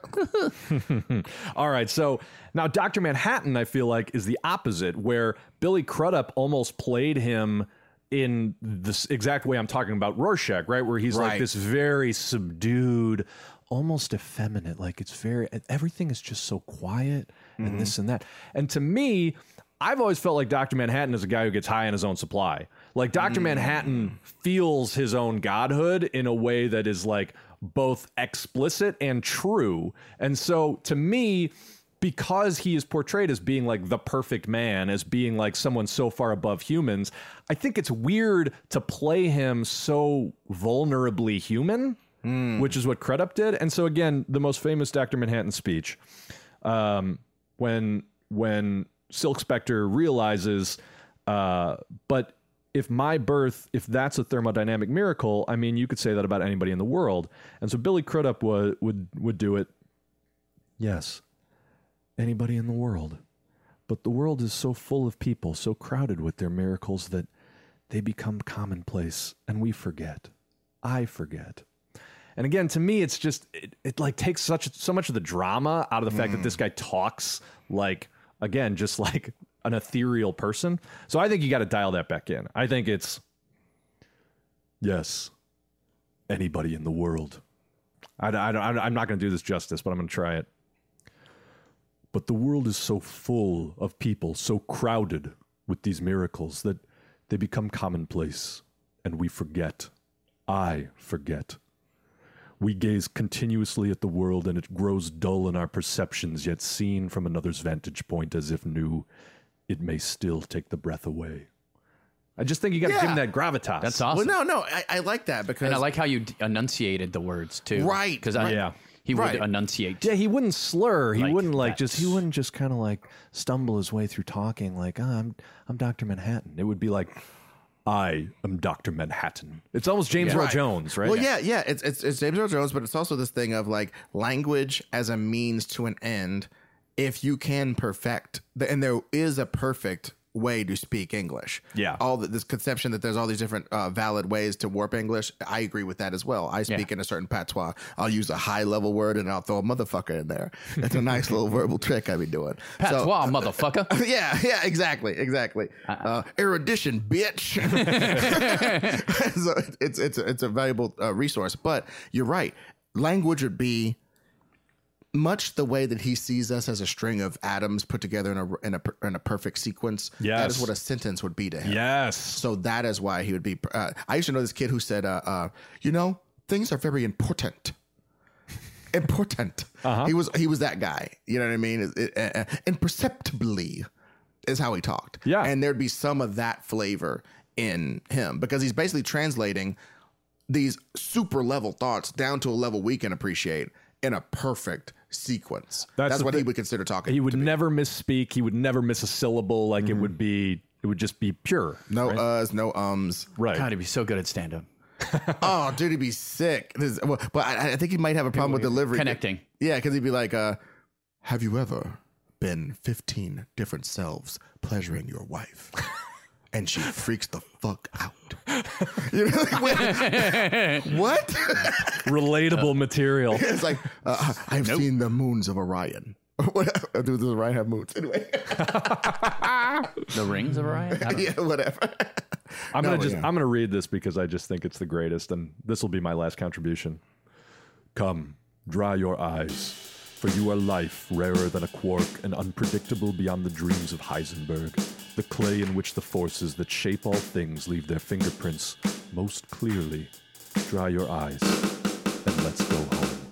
Speaker 4: All right, so now Doctor Manhattan, I feel like, is the opposite, where Billy Crudup almost played him in this exact way I'm talking about Rorschach, right? Where he's like this very subdued, almost effeminate. Like it's very everything is just so quiet and mm-hmm. this and that. And to me, I've always felt like Dr. Manhattan is a guy who gets high on his own supply. Like Dr. Manhattan feels his own godhood in a way that is like both explicit and true. And so to me, because he is portrayed as being like the perfect man, as being like someone so far above humans, I think it's weird to play him so vulnerably human, which is what Crudup did. And so again, the most famous Dr. Manhattan speech, um, when when Silk Spectre realizes, uh, but if my birth, if that's a thermodynamic miracle, I mean, you could say that about anybody in the world. And so Billy Crudup would would would do it. Yes, anybody in the world. But the world is so full of people, so crowded with their miracles that they become commonplace and we forget. I forget. And again, to me, it's just it, it like takes such so much of the drama out of the fact that this hmm. guy talks like again, just like an ethereal person. So I think you got to dial that back in. I think it's yes, anybody in the world. I, I, I'm not going to do this justice, but I'm going to try it. But the world is so full of people, so crowded with these miracles that they become commonplace and we forget. I forget. We gaze continuously at the world and it grows dull in our perceptions, yet seen from another's vantage point as if new, it may still take the breath away. I just think you got to give him that gravitas.
Speaker 2: That's awesome.
Speaker 3: well,
Speaker 2: awesome.
Speaker 3: no, no, I, I like that because
Speaker 2: and I like how you d- enunciated the words too.
Speaker 3: Right,
Speaker 2: Because
Speaker 3: right.
Speaker 4: Yeah.
Speaker 2: he
Speaker 3: Right.
Speaker 2: would enunciate.
Speaker 4: Yeah, he wouldn't slur. He
Speaker 2: Like
Speaker 4: wouldn't like
Speaker 2: that.
Speaker 4: just. He wouldn't just kind of like stumble his way through talking like, oh, "I'm I'm Doctor Manhattan." It would be like, "I am Doctor Manhattan." It's almost James Earl
Speaker 3: Right.
Speaker 4: Jones, right?
Speaker 3: Well, yeah, yeah. It's, it's it's James Earl Jones, but it's also this thing of like language as a means to an end. If you can perfect, the, and there is a perfect way to speak English.
Speaker 4: Yeah.
Speaker 3: all the, this conception that there's all these different uh, valid ways to warp English. I agree with that as well. I speak in a certain patois. I'll use a high level word and I'll throw a motherfucker in there. That's a nice little verbal trick I be doing. So-
Speaker 2: Patois, motherfucker.
Speaker 3: yeah, yeah, exactly, exactly. Uh, erudition, bitch. so it's it's it's a valuable uh, resource. But you're right. Language would be much the way that he sees us as a string of atoms put together in a in a in a perfect sequence. that
Speaker 4: Yes.
Speaker 3: is what a sentence would be to him.
Speaker 4: Yes.
Speaker 3: So that is why he would be. Uh, I used to know this kid who said, uh, uh, "You know, things are very important." important.
Speaker 4: Uh-huh.
Speaker 3: He was he was that guy. You know what I mean? It- it- uh, imperceptibly is how he talked.
Speaker 4: Yeah.
Speaker 3: and there'd be some of that flavor in him because he's basically translating these super level thoughts down to a level we can appreciate in a perfect sequence.
Speaker 4: That's
Speaker 3: That's,
Speaker 4: the
Speaker 3: what he would consider talking.
Speaker 4: He would never misspeak. He would never miss a syllable. Like it would be. It would just be pure.
Speaker 3: no uhs, no ums.
Speaker 4: Right.
Speaker 2: God, he'd be so good at stand up.
Speaker 3: oh, dude, he'd be sick. This- well, but I, I think he might have a problem with delivery.
Speaker 2: Connecting.
Speaker 3: Yeah, because he'd be like, uh, "Have you ever been fifteen different selves pleasuring your wife?" And she freaks the fuck out. You know, like, wait, what?
Speaker 4: Relatable material.
Speaker 3: it's like uh, I've seen the moons of Orion. What does Orion have moons? Anyway,
Speaker 2: The rings of Orion? I don't know.
Speaker 3: yeah, whatever.
Speaker 4: I'm
Speaker 3: No,
Speaker 4: gonna just
Speaker 3: yeah.
Speaker 4: I'm gonna read this because I just think it's the greatest, and this will be my last contribution. Come, dry your eyes, For you are life, rarer than a quark, and unpredictable beyond the dreams of Heisenberg. The clay in which the forces that shape all things leave their fingerprints most clearly. Dry your eyes, and let's go home.